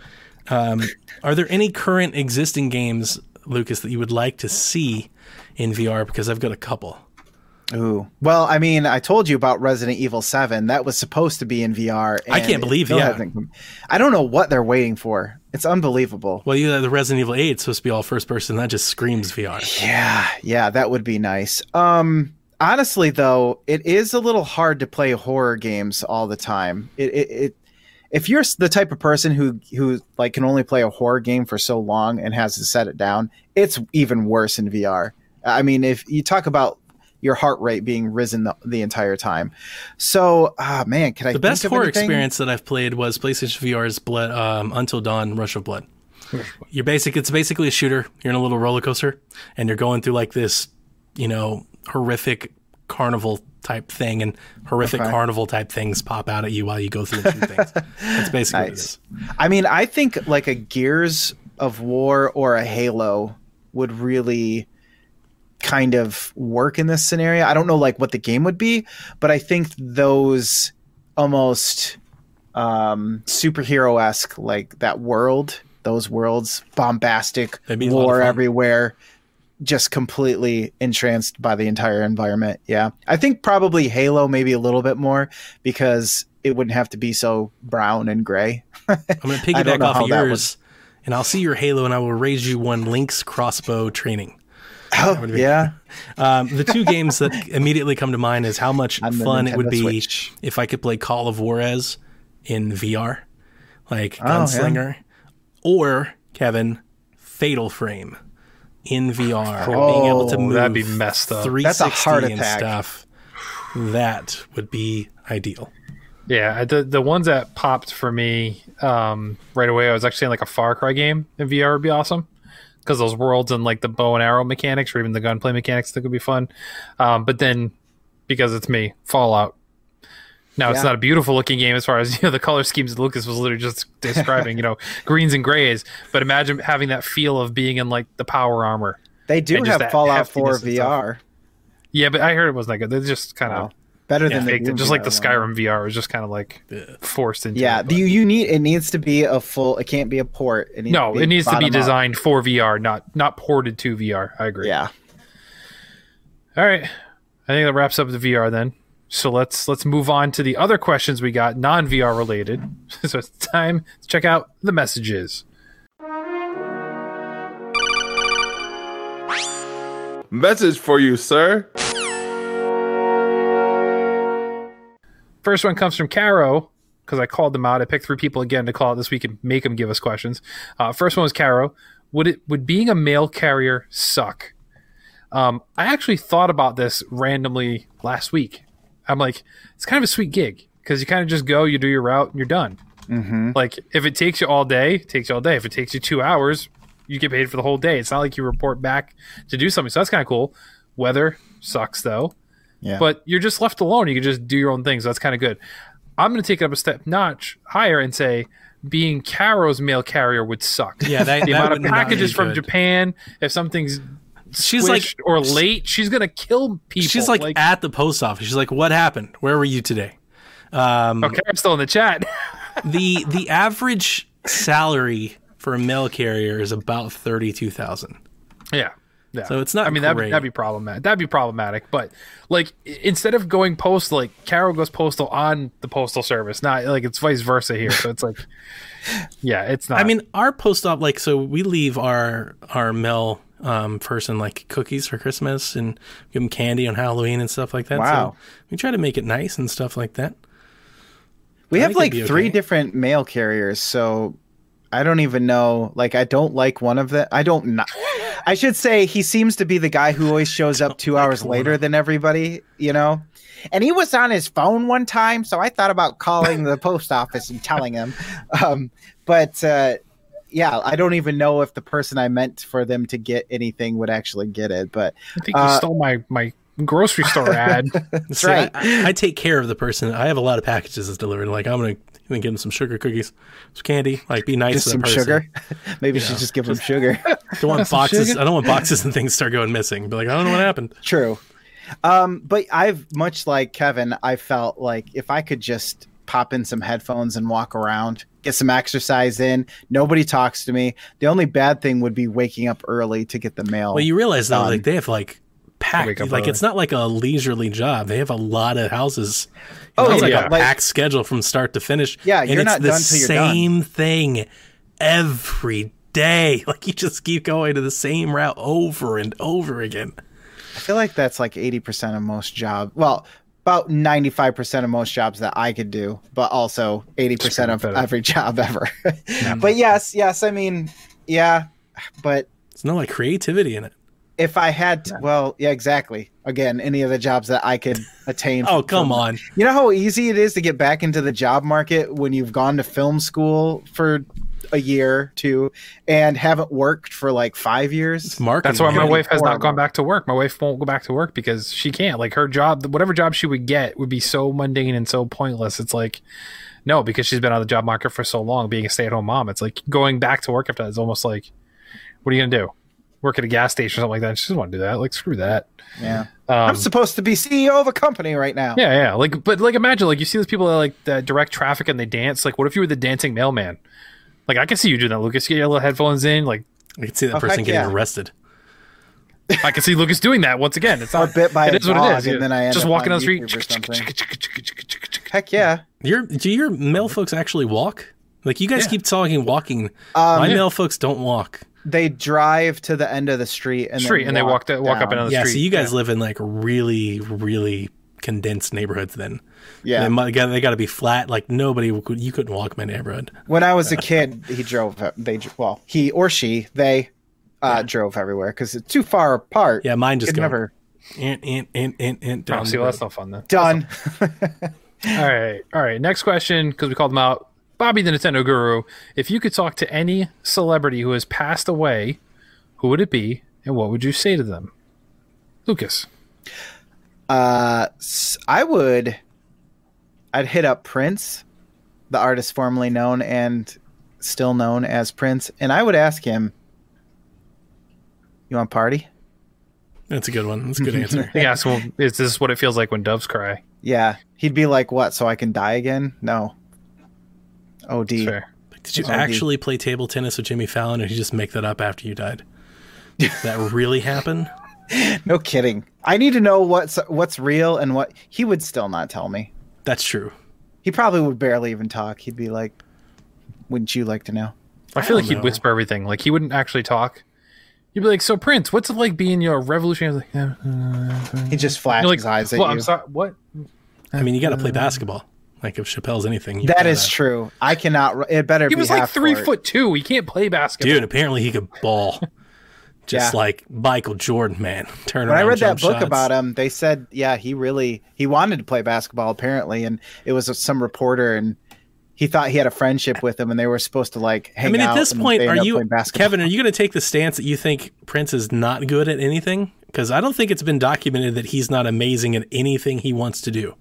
Um, are there any current existing games, Lucas, that you would like to see in VR? Because I've got a couple. Ooh. Well, I mean, I told you about Resident Evil 7. That was supposed to be in VR. I can't believe, still yeah. I don't know what they're waiting for. It's unbelievable. Well, you know, the Resident Evil Eight is supposed to be all first person. That just screams VR. Yeah, yeah, that would be nice. Um, honestly, though, it is a little hard to play horror games all the time. It, it, it if you're the type of person who who like can only play a horror game for so long and has to set it down, it's even worse in VR. I mean, if you talk about your heart rate being risen the, the entire time, so ah man, can I The best horror anything? experience that I've played was PlayStation VR's Blood, um, Until Dawn: Rush of Blood. You're basic. It's basically a shooter. You're in a little roller coaster, and you're going through like this, you know, horrific carnival type thing, and horrific Okay. carnival type things pop out at you while you go through and shoot things. That's basically what it Nice. I mean, I think like a Gears of War or a Halo would really kind of work in this scenario. I don't know like what the game would be, but I think those almost um superhero esque like that world, those worlds, bombastic, That'd be a lot of war everywhere, just completely entranced by the entire environment. Yeah. I think probably Halo maybe a little bit more because it wouldn't have to be so brown and gray. I'm going to piggyback off of yours, and I'll see your Halo, and I will raise you one Link's crossbow training. Oh, yeah. Um, the two games that immediately come to mind is how much the fun it would be Switch. if I could play Call of Juarez in VR, like Oh, yeah. Gunslinger, or Kevin Fatal Frame in VR, being able to Oh, move that'd be messed up. 360 That's a heart and attack. stuff. That would be ideal. Yeah, the the ones that popped for me um, right away, I was actually saying like a Far Cry game in VR would be awesome because those worlds and like the bow and arrow mechanics or even the gunplay mechanics that could be fun. Um, but then because it's me, Fallout. Now it's not a beautiful looking game as far as you know the color schemes that Lucas was literally just describing, you know, greens and grays. But imagine having that feel of being in like the power armor. They do have Fallout 4 heftiness and stuff. VR. Yeah, but I heard it wasn't that good. They're just kind of Oh, better yeah, than the faked Just like the Skyrim VR was just kind of like forced into. Yeah, it, the, you need it needs to be a full. It can't be a port. It needs No, to be it needs to be bottom up. designed for VR, not not ported to VR. I agree. Yeah. All right. I think that wraps up the VR then. So let's let's move on to the other questions we got non VR related. so it's time to check out the messages. Message for you, sir. First one comes from Caro because I called them out. I picked three people again to call out this week and make them give us questions. Uh, first one was Caro. Would it would being a mail carrier suck? Um, I actually thought about this randomly last week. I'm like, it's kind of a sweet gig because you kind of just go, you do your route, and you're done. Mm-hmm. Like if it takes you all day, it takes you all day. If it takes you two hours, you get paid for the whole day. It's not like you report back to do something. So that's kind of cool. Weather sucks though Yeah. but you're just left alone. You can just do your own thing. So that's kind of good. I'm going to take it up a step notch higher and say being Caro's mail carrier would suck. Yeah, that, the that amount of packages from. Japan, if something's She's like or late, she's going to kill people. she's like, at the post office. She's like, "What happened? Where were you today?" Um, I'm still in the chat. the the average salary for a mail carrier is about thirty two thousand. yeah. Yeah. So it's not I mean, that'd, that'd be problematic. That'd be problematic. But like, instead of going postal, like Carol goes postal on the postal service, not like it's vice versa here. So it's like, yeah, it's not. I mean, our post op like so we leave our our mail um, person like cookies for Christmas and give them candy on Halloween and stuff like that. Wow. So we try to make it nice and stuff like that. we I have like three okay. different mail carriers, so I don't even know. Like, I don't like one of them. I don't. Not, I should say he seems to be the guy who always shows up two hours later than everybody. You know. And he was on his phone one time, so I thought about calling the post office and telling him. Um, but uh, yeah, I don't even know if the person I meant for them to get anything would actually get it. But I think you Uh, stole my my grocery store ad. that's See, right. I, I take care of the person. I have a lot of packages that's delivered. Like I'm gonna, I'm gonna give them some sugar cookies, some candy. Like be nice just to the some person. sugar. Maybe you should just give them sugar. I don't want boxes. sugar? I don't want boxes and things start going missing. But like, I don't know what happened. True. Um, but I've much like Kevin, I felt like if I could just pop in some headphones and walk around, get some exercise in, nobody talks to me. The only bad thing would be waking up early to get the mail. Well, you realize though, done. like they have like packed. Like early. it's not like a leisurely job. They have a lot of houses. Oh, it's like yeah. a Like- packed schedule from start to finish. Yeah, and you're it's not the done till you're done. same thing every day. Like you just keep going to the same route over and over again. I feel like that's like 80% of most jobs. Well, about 95% of most jobs that I could do, but also 80% of Better. every job ever. but yes, yes, I mean, yeah, but It's no like creativity in it. if I had to, well, yeah, exactly. Again, any of the jobs that I could attain. Oh from- come on! You know how easy it is to get back into the job market when you've gone to film school for a year, two, and haven't worked for like five years? Marketing. That's why my wife has not gone back to work. My wife won't go back to work because she can't. Like her job, whatever job she would get, would be so mundane and so pointless. It's like no, because she's been on the job market for so long, being a stay-at-home mom. It's like going back to work after that is almost like, what are you gonna do? Work at a gas station or something like that? She doesn't want to do that. Like screw that. Yeah. Um, I'm supposed to be CEO of a company right now. Yeah, yeah. Like, but like, imagine like you see those people that like that direct traffic and they dance. Like, what if you were the dancing mailman? Like, I can see you doing that, Lucas. You get your little headphones in. Like, I can see that Oh, person getting yeah. arrested. I can see Lucas doing that once again. It's Or not bit by it a is what it is. and then I end just up walking on down the street. YouTube or something. Heck yeah. Your do your male folks actually walk? Like you guys Yeah. keep talking walking. Um, My male folks don't walk. They drive to the end of the street and Street, then and they walk walk to- walk up down. and down the yeah, street. Yeah, so you guys yeah. live in like really, really condensed neighborhoods. Then Yeah. they, might, they got to be flat. Like nobody could. You couldn't walk my neighborhood. When I was a kid, he drove. They well, he or she they uh, drove everywhere because it's too far apart. Yeah, mine just never and and and and and Oh, see, well, that's road. no fun then. done. All right, all right. Next question, because we called him out. Bobby, the Nintendo Guru. If you could talk to any celebrity who has passed away, who would it be, and what would you say to them? Lucas. Uh, s- I would. I'd hit up Prince, the artist formerly known and still known as Prince, and I would ask him, "You want to party?" That's a good one. That's a good answer. He asked, "Well, is this what it feels like when doves cry?" Yeah, he'd be like, "What? So I can die again?" No. Oh, Fair. Did you Oh, actually play table tennis with Jimmy Fallon, or did you just make that up after you died? Did that really happen? No kidding. I need to know what's what's real and what he would still not tell me. That's true. He probably would barely even talk. He'd be like, "Wouldn't you like to know?" I feel like don't he'd know. whisper everything. Like he wouldn't actually talk. You'd be like, "So Prince, what's it like being your revolutionary?" Like, yeah. Uh, he just flashes like, his eyes at well, you. I'm sorry. What? I mean, you got to play uh, basketball. Like if Chappelle's anything, you That true. I cannot. It better He be was like three court. foot two. He can't play basketball. dude. Apparently, he could ball, just Yeah. like Michael Jordan, man. Turn When I read that book shots. about him, they said, yeah, he really he wanted to play basketball apparently, and it was some reporter, and he thought he had a friendship with him, and they were supposed to like hang out. I mean, at this point, are you. Kevin? Are you going to take the stance that you think Prince is not good at anything? Because I don't think it's been documented that he's not amazing at anything he wants to do.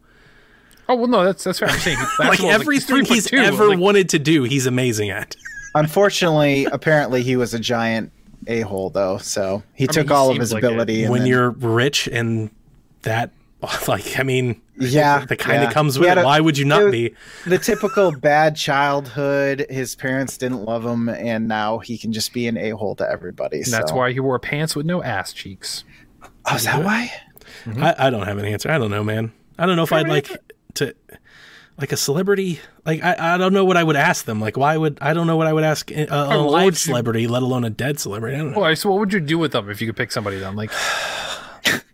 Oh well, no, that's that's fair. I'm saying Like basketball is everything three foot he's two. ever Like, wanted to do, he's amazing at. Unfortunately, apparently he was a giant a hole though, so he took he all of his like ability. and when then- you're rich and that, like, I mean, yeah, that kind of yeah. comes with it. a- Why would you not was- be? the typical bad childhood. His parents didn't love him, and now he can just be an a hole to everybody. and that's why he wore pants with no ass cheeks. Oh, is that why? I, I don't have an answer. I don't know, man. I don't know if I'd like to, like a celebrity. Like I, I don't know what I would ask them. Like why would I don't know what I would ask a, a what would live you- celebrity, let alone a dead celebrity. I don't know. Well, so what would you do with them if you could pick somebody? Then, like,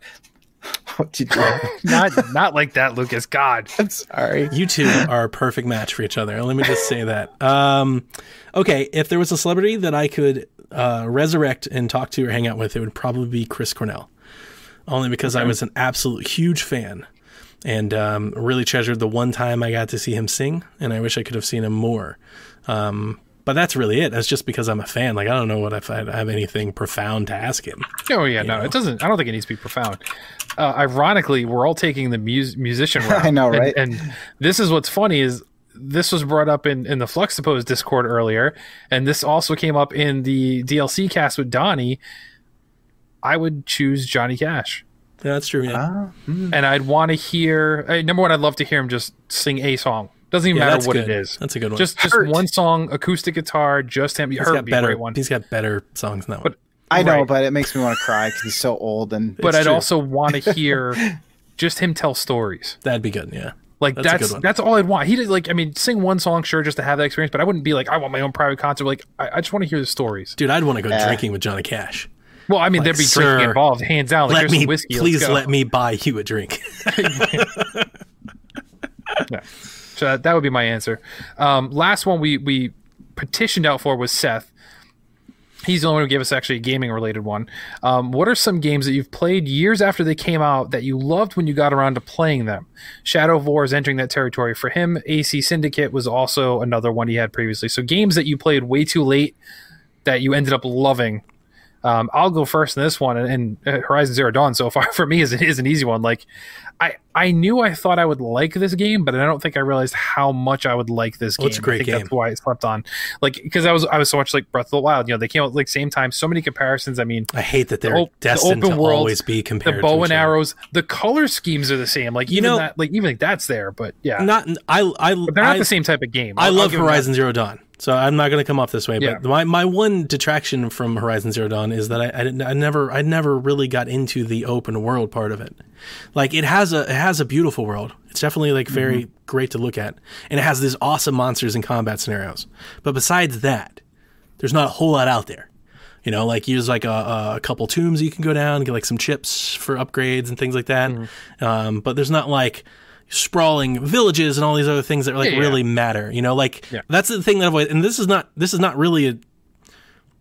What did you? not not like that, Lucas. God, I'm sorry. You two are a perfect match for each other. Let me just say that. Um, okay, if there was a celebrity that I could uh, resurrect and talk to or hang out with, it would probably be Chris Cornell. Only because I was an absolute huge fan and um, really treasured the one time I got to see him sing, and I wish I could have seen him more. Um, but that's really it. That's just because I'm a fan. Like I don't know what if I have anything profound to ask him. Oh yeah, no, it doesn't. I don't think it needs to be profound. Uh, ironically, we're all taking the mus- musician route. I know, right? And, this is what's funny is this was brought up in in the Fluxipose Discord earlier, and this also came up in the DLC cast with Donnie. I would choose Johnny Cash. Yeah, that's true. Yeah, Ah, and I'd want to hear uh, number one. I'd love to hear him just sing a song. Doesn't even Yeah, matter what good. it is. That's a good one. Just just Hurt. one song, acoustic guitar, just him. he's Hurt got better. one. He's got better songs than that one. I know, Right. but it makes me want to cry because he's so old and. But I'd true. also want to hear just him tell stories. That'd be good. Yeah. Like That's that's that's, all I'd want. He did like I mean, sing one song, sure, just to have that experience. But I wouldn't be like, I want my own private concert. Like I, I just want to hear the stories. Dude, I'd want to go Yeah. drinking with Johnny Cash. Well, I mean, Like, there'd be sir, drinking involved, hands down. Like let me, some whiskey. please let me buy you a drink. Yeah. So that, that would be my answer. Um, last one we we petitioned out for was Seth. He's the only one who gave us actually a gaming related one. Um, what are some games that you've played years after they came out that you loved when you got around to playing them? Shadow of War is entering that territory for him. AC Syndicate was also another one he had previously. So games that you played way too late that you ended up loving. Um, I'll go first in this one, and, and uh, Horizon Zero Dawn so far for me is is an easy one. Like, I I knew I thought I would like this game, but I don't think I realized how much I would like this game. it's a great I think game. That's why I slept on, like, because I was I was so much like Breath of the Wild. You know, they came out like same time. So many comparisons. I mean, I hate that they're the destined open to world, always be compared. the bow and arrows, the color schemes are the same. Like, You even know- that, like even like that's there, but yeah, Not I I but they're not I, the same type of game. I I'll- I'll love that. Horizon Zero Dawn, so I'm not going to come off this way. Yeah. But my, my one detraction from Horizon Zero Dawn is that I, I, didn't, I never I never really got into the open world part of it. Like it has a it has a beautiful world. It's definitely like very Mm-hmm. great to look at, and it has these awesome monsters and combat scenarios. But besides that, there's not a whole lot out there. You know, like there's like a, a couple tombs you can go down, get like some chips for upgrades and things like that. Mm-hmm. Um, but there's not like sprawling villages and all these other things that like Yeah, yeah. really matter. You know, like Yeah. that's the thing that I've always, and this is not this is not really a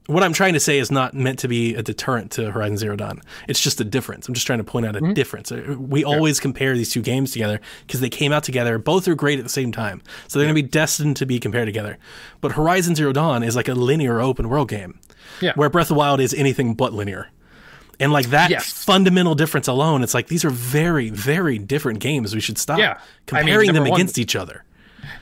what I'm trying to say is not meant to be a deterrent to Horizon Zero Dawn. It's just a difference. I'm just trying to point out a Mm-hmm. difference. Uh, We always compare these two games together because they came out together. Both are great at the same time, so they're going to be destined to be compared together. But Horizon Zero Dawn is like a linear open world game, Yeah. where Breath of the Wild is anything but linear. And like that Yes. fundamental difference alone, it's like these are very, very different games. We should stop Yeah. I mean, comparing them one- against each other.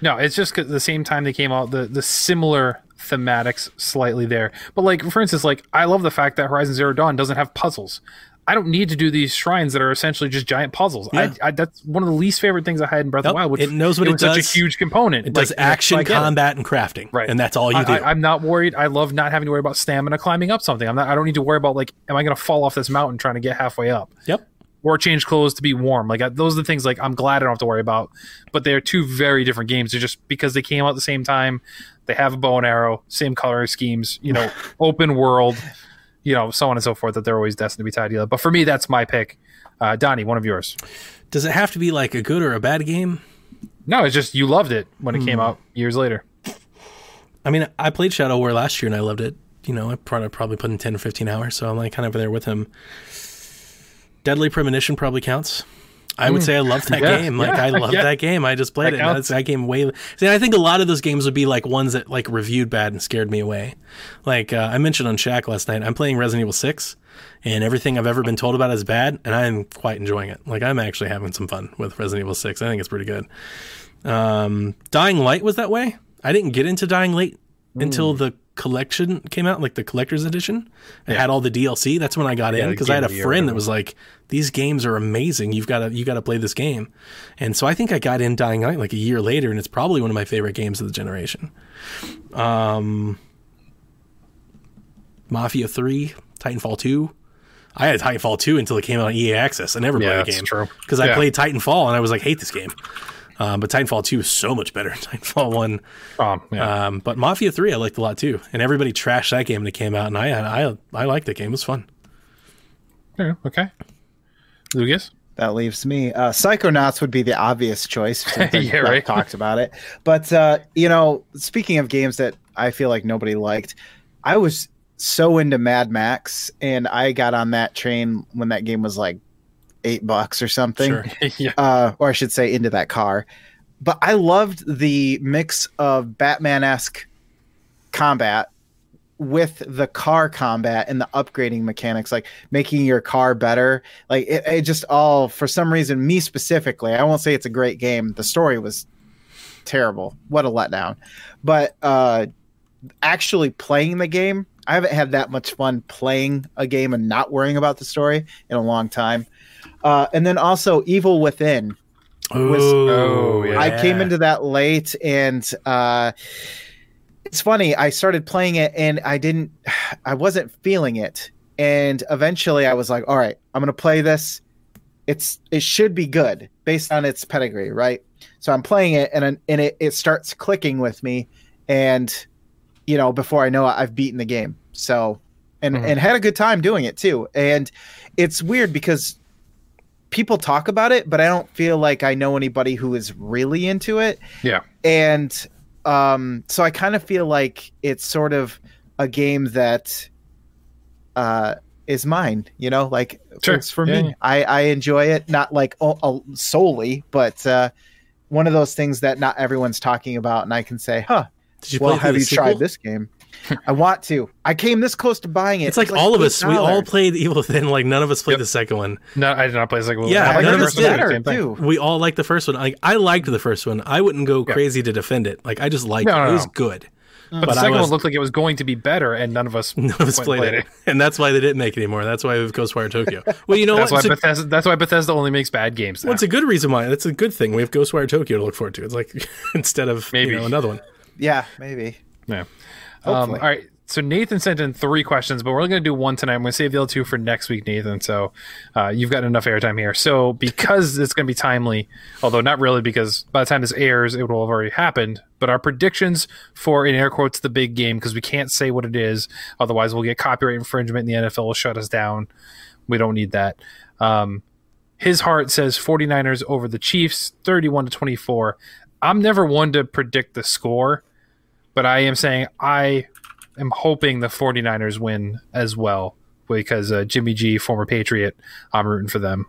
No, it's just the same time they came out, the the similar thematics slightly there. But like for instance, like I love the fact that Horizon Zero Dawn doesn't have puzzles. I don't need to do these shrines that are essentially just giant puzzles. Yeah. I, I, that's one of the least favorite things I had in Breath of the Wild. Which it knows what it such does. a huge component. It does Like, and action, so I get it. combat, and crafting, Right. And that's all you do. I, am not worried. I love not having to worry about stamina climbing up something. I'm not. I don't need to worry about like, am I going to fall off this mountain trying to get halfway up? yep. or change clothes to be warm. Like I, those are the things like I'm glad I don't have to worry about. But they're two very different games. They're just because they came out at the same time. They have a bow and arrow, same color schemes. You know, open world. You know, so on and so forth. That they're always destined to be tied together. But for me, that's my pick. Uh, Donnie, one of yours. Does it have to be like a good or a bad game? No, it's just you loved it when it Hmm. came out years later. I mean, I played Shadow War last year and I loved it. You know, I probably probably put in ten or fifteen hours, so I'm like kind of there with him. Deadly Premonition probably counts. I would say I loved that. Yeah, game. Like yeah, I loved yeah. that game. I just played That it. counts. That game way. See, I think a lot of those games would be like ones that like reviewed bad and scared me away. Like uh, I mentioned on Shack last night, I'm playing Resident Evil Six, and everything I've ever been told about is bad, and I'm quite enjoying it. Like I'm actually having some fun with Resident Evil Six. I think it's pretty good. Um, Dying Light was that way. I didn't get into Dying Light until Hmm. the collection came out, like the collector's edition. It had all the DLC. That's when I got in because I had a the friend that was like, "These games are amazing. You've got to you got to play this game." And so I think I got in Dying Light like a year later, and it's probably one of my favorite games of the generation. Um, Mafia Three, Titanfall Two. I had Titanfall 2 until it came out on EA Access. I never Yeah, played that's game. Because I Yeah. played Titanfall and I was like, hate this game. Um, but Titanfall 2 is so much better than Titanfall 1. Um, yeah. Um, but Mafia 3 I liked a lot too. And everybody trashed that game when it came out. And I I, I liked that game. It was fun. Yeah, okay. Lucas. That leaves me. Uh, Psychonauts would be the obvious choice. Since Yeah, right. talked about it, but uh, you know, speaking of games that I feel like nobody liked, I was so into Mad Max, and I got on that train when that game was like eight bucks or something. Sure. yeah. uh, or I should say, into that car. But I loved the mix of Batman esque combat with the car combat and the upgrading mechanics, like making your car better. Like it, it just all for some reason, me specifically, I won't say it's a great game. The story was terrible. What a letdown. But uh actually playing the game, I haven't had that much fun playing a game and not worrying about the story in a long time. Uh, and then also Evil Within. Oh, yeah. I came into that late and uh it's funny, I started playing it and I didn't I wasn't feeling it. And eventually I was like, all right, I'm gonna play this. It's it should be good based on its pedigree, right? So I'm playing it and and it, it starts clicking with me and you know, before I know it, I've beaten the game. So and Mhm. and had a good time doing it too. And it's weird because people talk about it, but I don't feel like I know anybody who is really into it. Yeah. And um, so I kind of feel like it's sort of a game that uh, is mine, you know, like Sure. it's for Yeah, me. I, I enjoy it, not like o- o- solely, but uh, one of those things that not everyone's talking about. And I can say, huh, Did you well, play have you sequel? tried this game? I want to. I came this close to buying it. It's like, all of us. We all played Evil Within. Like none of us played Yep. the second one. No, I did not play the Second. one. Yeah, I like none the of us one, did. better too. We all liked the first one. Like I liked the first one. I wouldn't go Yeah. crazy to defend it. Like I just liked No, it. no, It was no. good. But, But the second was- one looked like it was going to be better, and none of us None of us went and played, it. and that's why they didn't make it anymore. That's why we have Ghostwire Tokyo. Well, you know That's what? why It's a, Bethesda. That's why Bethesda only makes bad games. Now. well, it's a good reason why. That's a good thing. We have Ghostwire Tokyo to look forward to. It's like instead of Maybe. you know, another one. Yeah, maybe. Yeah. Um, all right. So Nathan sent in three questions, but we're only going to do one tonight. I'm going to save the other two for next week, Nathan. So uh, you've got enough airtime here. So because it's going to be timely, although not really, because by the time this airs, it will have already happened. But our predictions for, in air quotes, the big game, because we can't say what it is, otherwise we'll get copyright infringement, and the NFL will shut us down. We don't need that. Um, his heart says 49ers over the Chiefs, 31 to 24. I'm never one to predict the score, but I am saying I am hoping the 49ers win as well because uh, Jimmy G, former Patriot, I'm rooting for them.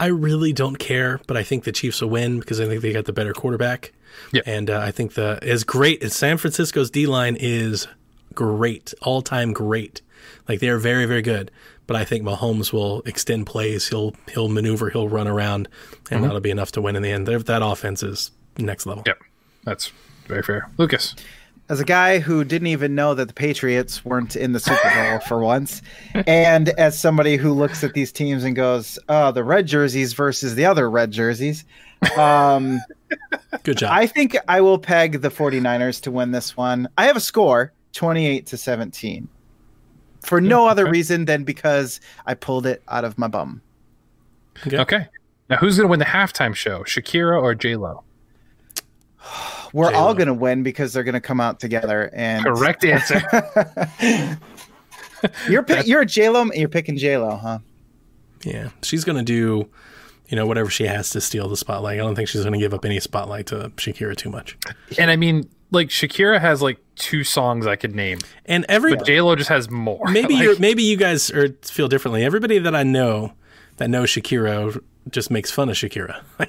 I really don't care, but I think the Chiefs will win because I think they got the better quarterback. Yeah. And uh, I think the as great as San Francisco's D line is great, all time great. Like they are very, very good. But I think Mahomes will extend plays. He'll he'll maneuver. He'll run around, and that'll be enough to win in the end. That offense is next level. Yep. That's very fair. Lucas. as a guy who didn't even know that the Patriots weren't in the Super Bowl for once, and as somebody who looks at these teams and goes, "Oh, the red jerseys versus the other red jerseys," um, Good job. I think I will peg the 49ers to win this one. I have a score 28 to 17. For no other okay. reason than because I pulled it out of my bum. Okay. Now, who's going to win the halftime show, Shakira or J Lo? We're J-Lo. all going to win because they're going to come out together and Correct answer. You're pick, you're a J-Lo, you're picking J-Lo, huh? yeah, she's gonna do, you know, whatever she has to steal the spotlight. I don't think she's gonna give up any spotlight to Shakira too much. and I mean, like Shakira has like two songs I could name, And every but J Lo just has more. maybe Like, you're maybe you guys are, feel differently. Everybody that I know that knows Shakira just makes fun of Shakira.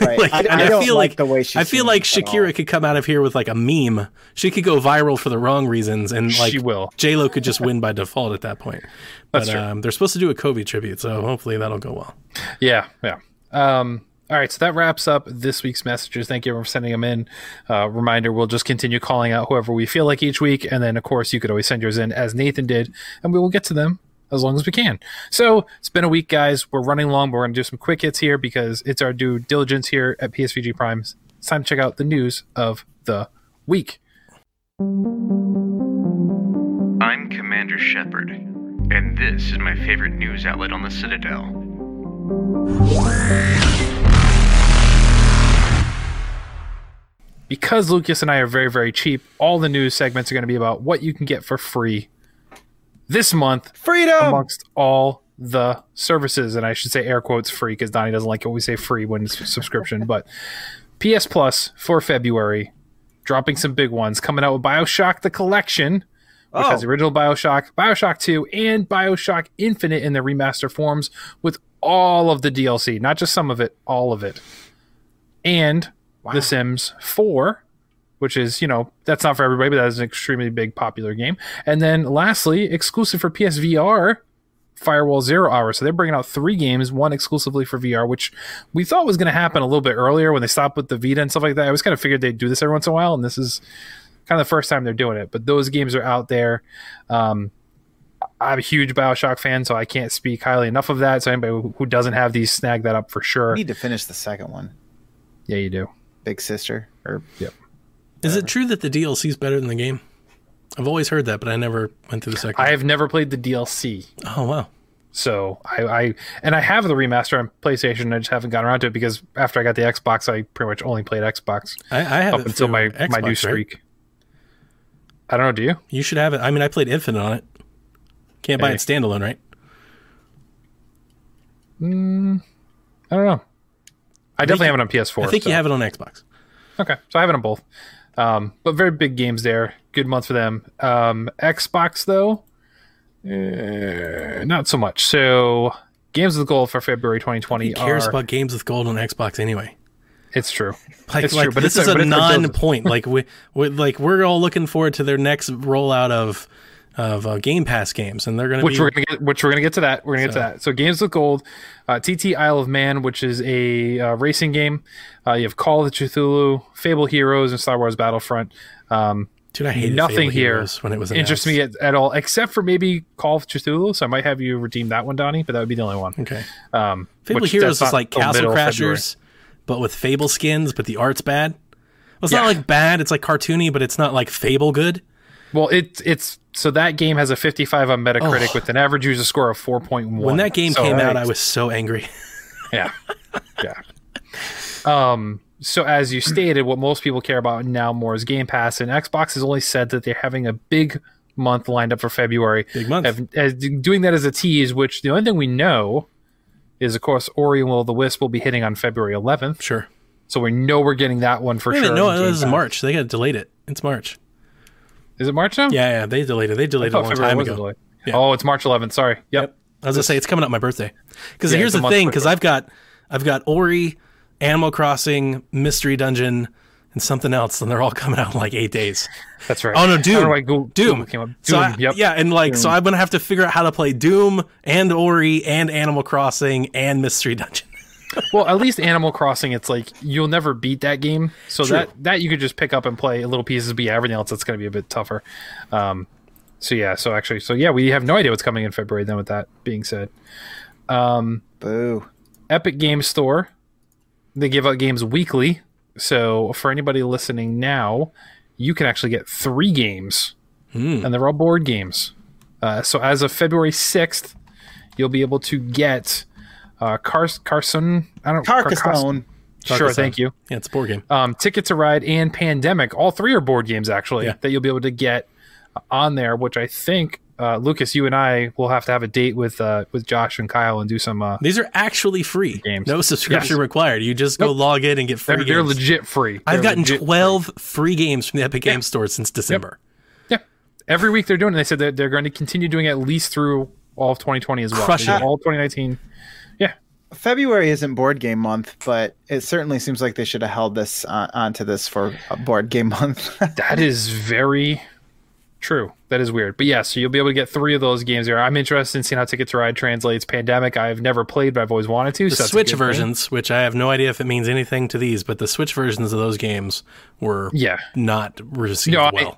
Right. Like, I- I don't feel like like the way she I feel like Shakira could come out of here with like a meme. She could go viral for the wrong reasons, and like She will. J Lo could just win by default at that point. But That's true. um, they're supposed to do a Kobe tribute, so hopefully that'll go well. Yeah, yeah. Um, all right, so that wraps up this week's messages. Thank you everyone for sending them in. Uh, reminder: we'll just continue calling out whoever we feel like each week, and then of course you could always send yours in as Nathan did, and we will get to them as long as we can. So it's been a week, guys. We're running long, but we're going to do some quick hits here because it's our due diligence here at PSVG Primes. It's time to check out the news of the week. I'm Commander Shepard, and this is my favorite news outlet on the Citadel. Because Lucas and I are very, very cheap, all the news segments are going to be about what you can get for free this month Freedom. amongst all the services. And I should say air quotes free because Donnie doesn't like it when we say free when it's subscription. but PS Plus for February, dropping some big ones, coming out with Bioshock the Collection, which Oh. has the original Bioshock, Bioshock 2, and Bioshock Infinite in their remaster forms with all of the DLC, not just some of it, all of it. And The Sims 4 which is, you know, that's not for everybody, but that is an extremely big popular game. And then lastly, exclusive for PSVR, Firewall Zero Hour. So they're bringing out three games, one exclusively for VR, which we thought was going to happen a little bit earlier when they stopped with the Vita and stuff like that. I was kind of figured they'd do this every once in a while, and this is kind of the first time they're doing it. But those games are out there. Um, I'm a huge Bioshock fan, so I can't speak highly enough of that. So anybody who- doesn't have these, snag that up for sure. need to finish the second one. Yeah, you do. Big Sister or Is it uh, true that the DLC is better than the game? I've always heard that, but I never went through the second. I have never played the DLC. oh wow. So I, I and I have the remaster on PlayStation. I just haven't gotten around to it because after I got the Xbox, I pretty much only played Xbox I, I have up it until my Xbox, my new right? streak. I don't know. Do you? You should have it. I mean, I played Infinite on it. Can't buy Hey. it standalone, right? Mm, I don't know. I, definitely you- have it on PS4. I think so- you have it on Xbox. Okay, so I have it on both. Um, but very big games there. Good month for them. Um, Xbox though, uh, not so much. So games with gold for February 2020 Who cares are. about games with gold on Xbox anyway? it's true. Like, It's like true, but this is a- a but it's like those- non-point. like we, we, like we're all looking forward to their next rollout of of uh, Game Pass games, and they're going to which be we're gonna get which we're gonna get to that we're gonna get to that so games with gold uh, tt isle of man which is a uh, racing game uh, you have call of Cthulhu, fable heroes and star wars battlefront um, Dude, I hated nothing Fable here Heroes when it was interests me at, at all except for maybe call of Cthulhu. so i might have you redeem that one donnie but that would be the only one Okay, um, Fable Heroes is like Castle middle of February. Crashers, but with Fable skins, but the art's bad. Well, it's Yeah. not like bad. It's like cartoony, but it's not like Fable good. Well it's it's so that game has a 55 on metacritic Oh. with an average user score of 4.1 When that game So- came out, I was so angry. Yeah. Yeah. Um, so as you stated, what most people care about now more is Game Pass, and Xbox has only said that they're having a big month lined up for February. Big month. Have- as, doing that as a tease, which the only thing we know is, of course, Ori and Will the Wisp will be hitting on February 11th. Sure. So we know we're getting that one for Wait sure. minute, no, this is March. They got delayed it. It's March. Is it March now? Yeah, yeah, they delayed it. They I delayed it a long February time ago. Yeah. Oh, it's March 11th. Sorry. Yep. Yep. I was gonna say it's coming up my birthday. Because Yeah, here's the thing, because I've got I've got Ori, Animal Crossing, Mystery Dungeon, and something else, and they're all coming out in like eight days. That's right. Oh no, I Doom. Google- Doom. Up. Doom. So I- yep. Yeah, and like so I'm gonna have to figure out how to play Doom and Ori and Animal Crossing and Mystery Dungeon. Well, at least Animal Crossing, it's like you'll never beat that game, so True. that that you could just pick up and play little pieces. Be everything else that's going to be a bit tougher. Um, so yeah, so actually, so yeah, we have no idea what's coming in February. Then, with that being said, boo. Epic Game Store, they give out games weekly. So for anybody listening now, you can actually get three games, and they're all board games. Uh, so as of February sixth, you'll be able to get uh, Car- Carson. I don't Carcassonne. Sure, Carcassonne. thank you. Yeah, it's a board game. Um, Ticket to Ride and Pandemic, all three are board games actually Yeah. that you'll be able to get on there. Which I think uh, Lucas, you and I will have to have a date with uh, with Josh and Kyle and do some. Uh, These are actually free. Games. No subscription Yes. required. You just go Nope. log in and get free they're, they're legit free. I've They're gotten 12 free games from the Epic Game Store since December. Yeah, every week they're doing it. They said that they're going to continue doing it at least through all of 2020 as well. Crush it. All 2019. Yeah, February isn't board game month, but it certainly seems like they should have held this uh, onto this for a board game month. that is very true. That is weird. But yeah, so you'll be able to get three of those games here. I'm interested in seeing how Ticket to Ride translates. Pandemic, I've never played, but I've always wanted to. The so Switch good thing. versions, which I have no idea if it means anything to these, but the Switch versions of those games were Yeah. not received No, I-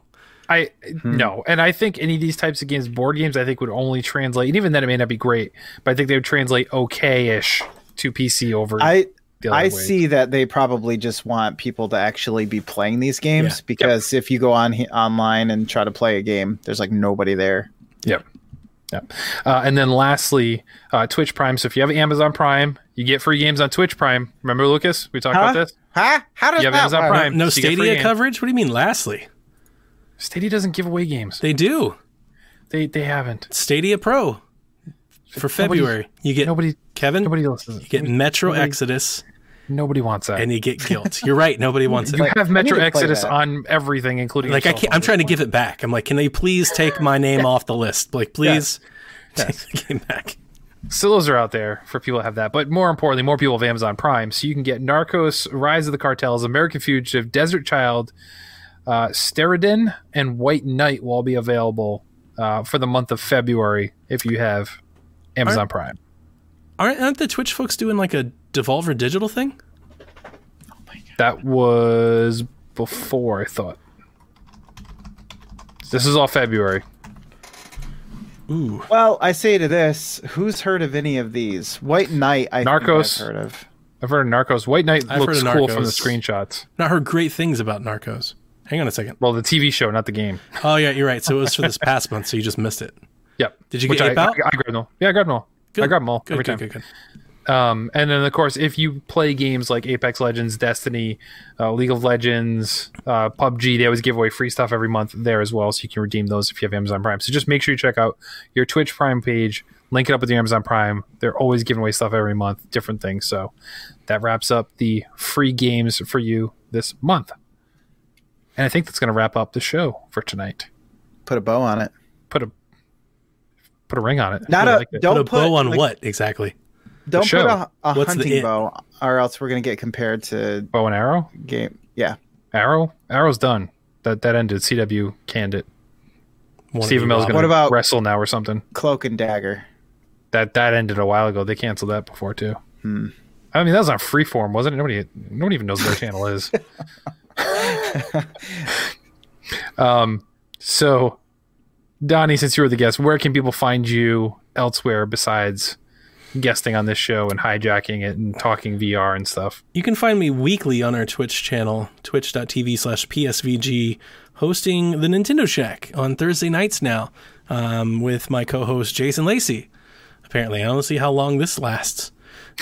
well. I no, and I think any of these types of games, board games, I think would only translate. And even then, it may not be great, but I think they would translate okay-ish to PC over. I the other I way. see that they probably just want people to actually be playing these games Yeah. because if you go on online and try to play a game, there's like nobody there. Yep. Yep. Uh, and then lastly, uh, Twitch Prime. So if you have Amazon Prime, you get free games on Twitch Prime. Remember, Lucas? We talked about this. Huh? How does You have that Amazon work? Prime. no so you get free Stadia coverage? What do you mean, lastly? Stadia doesn't give away games. They do. They they haven't. Stadia Pro for February. you get Nobody Kevin, nobody listens. you get Metro nobody- Exodus, Nobody wants that. and you get Gylt. You're right. Nobody wants it. you have Metro need to play Exodus that. on everything, including Like I can't. I'm trying to give it back. I'm like, can they please take my name off the list? Like, please take the game back. So those are out there for people that have that. But more importantly, more people have Amazon Prime. So you can get Narcos, Rise of the Cartels, American Fugitive, Desert Child, Uh, Steredenn and White Knight will all be available uh, for the month of February if you have Amazon Prime. Aren't, aren't the Twitch folks doing like a Devolver Digital thing? That was before I thought. This is all February. Ooh, Well, I say to this, who's heard of any of these? White Knight, I Narcos. think I've heard of. I've heard of Narcos. White Knight I've looks heard of cool from the Narcos. screenshots. not heard great things about Narcos. Hang on a second. Well, the TV show, not the game. Oh yeah, you're right. So it was for this past month, so you just missed it. Yep. Did you Which get I, Ape out? I, I grabbed them all. Yeah, I grabbed them all. I grab them all Good, every good, time. good, good. Um, and then of course, if you play games like Apex Legends, Destiny, uh, League of Legends, uh, PUBG, they always give away free stuff every month there as well, so you can redeem those if you have Amazon Prime. So just make sure you check out your Twitch Prime page, link it up with your Amazon Prime. They're always giving away stuff every month, different things. So that wraps up the free games for you this month. And I think that's going to wrap up the show for tonight. Put a bow on it. Put a put a ring on it. Not I a like it. don't Put a bow on like, what exactly? Don't show. put a, a What's hunting it? bow, or else we're gonna get compared to bow and arrow. game. Yeah, Arrow, Arrow's done. That that ended. CW canned it. Wanna Stephen be Mill's Robin? going What to about- wrestle now or something. cloak and dagger. That that ended a while ago. They canceled that before too. Hmm. I mean, that was on Freeform, wasn't it? Nobody nobody even knows what their channel is. um. So, Donnie, since you were the guest, where can people find you elsewhere besides guesting on this show and hijacking it and talking VR and stuff? You can find me weekly on our Twitch channel, twitch.tv slash PSVG, hosting the Nintendo Shack on Thursday nights now um, with my co host Jason Lacey. Apparently, I don't see how long this lasts.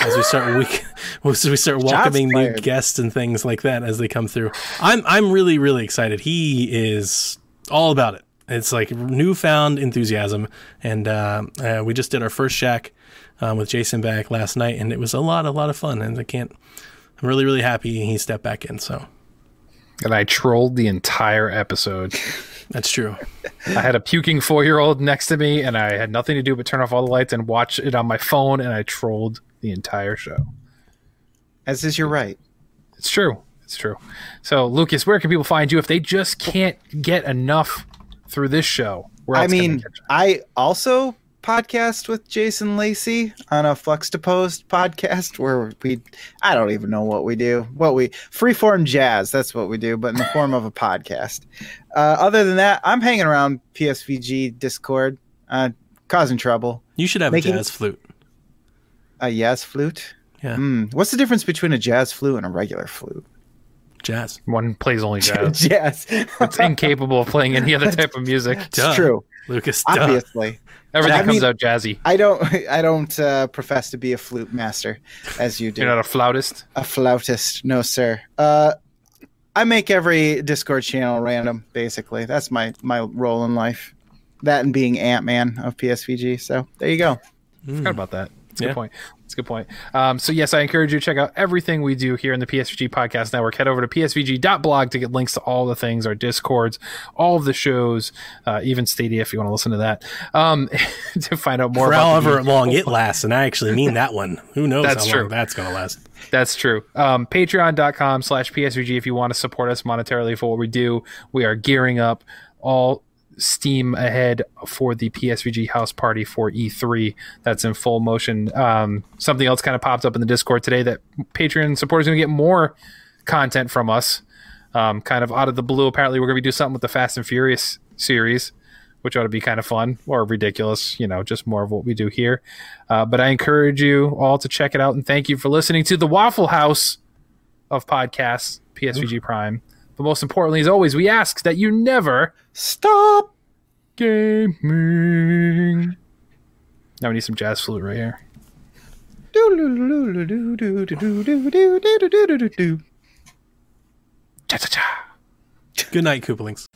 As we start week, as we start welcoming new guests and things like that as they come through, I'm I'm really really excited. He is all about it. It's like newfound enthusiasm, and uh, uh, we just did our first shack um, with Jason back last night, and it was a lot, a lot of fun. And I can't, I'm really, really happy he stepped back in. So And I trolled the entire episode. that's true. I had a puking four year old next to me, and I had nothing to do but turn off all the lights and watch it on my phone, and I trolled the entire show. As is your right. It's true. It's true. So, Lucas, where can people find you if they just can't get enough through this show? Where I else can they mean, catch you? I also podcast with Jason Lacey on a Fluxtaposed podcast where we I don't even know what we do. What we freeform jazz, that's what we do, but in the form of a podcast. Uh, other than that, I'm hanging around PSVG Discord, uh, causing trouble. You should have Making- a jazz flute. A jazz flute. Yeah, Hmm. What's the difference between a jazz flute and a regular flute? jazz. one plays only jazz. jazz. it's incapable of playing any other type of music. Duh. It's true. Lucas. Duh. Obviously. Everything I comes mean- out jazzy. I don't I don't uh, profess to be a flute master as you do. You're not a flautist. a flautist. No, sir. Uh, I make every Discord channel random. Basically, that's my my role in life. That and being Ant Man of PSVG. So there you go. Forgot about that. That's a Yeah. good point. That's a good point. Um, so yes, I encourage you to check out everything we do here in the PSVG Podcast Network. Head over to psvg.blog to get links to all the things, our discords, all of the shows, uh, even Stadia if you want to listen to that. Um, to find out more For about however long it lasts, and I actually mean that one. Who knows That's how true. long that's going to last? That's true. Um, Patreon.com slash PSVG if you want to support us monetarily for what we do. We are gearing up all steam ahead for the PSVG house party for E3. That's in full motion. Um, something else kind of popped up in the Discord today that Patreon supporters are going to get more content from us. Um, kind of out of the blue. Apparently, we're going to do something with the Fast and Furious series, which ought to be kind of fun or ridiculous. You know, just more of what we do here. Uh, but I encourage you all to check it out and thank you for listening to the Waffle House of podcasts, PSVG Prime. But most importantly, as always, we ask that you never stop gaming. Now we need some jazz flute right here. Good night, Koopalings.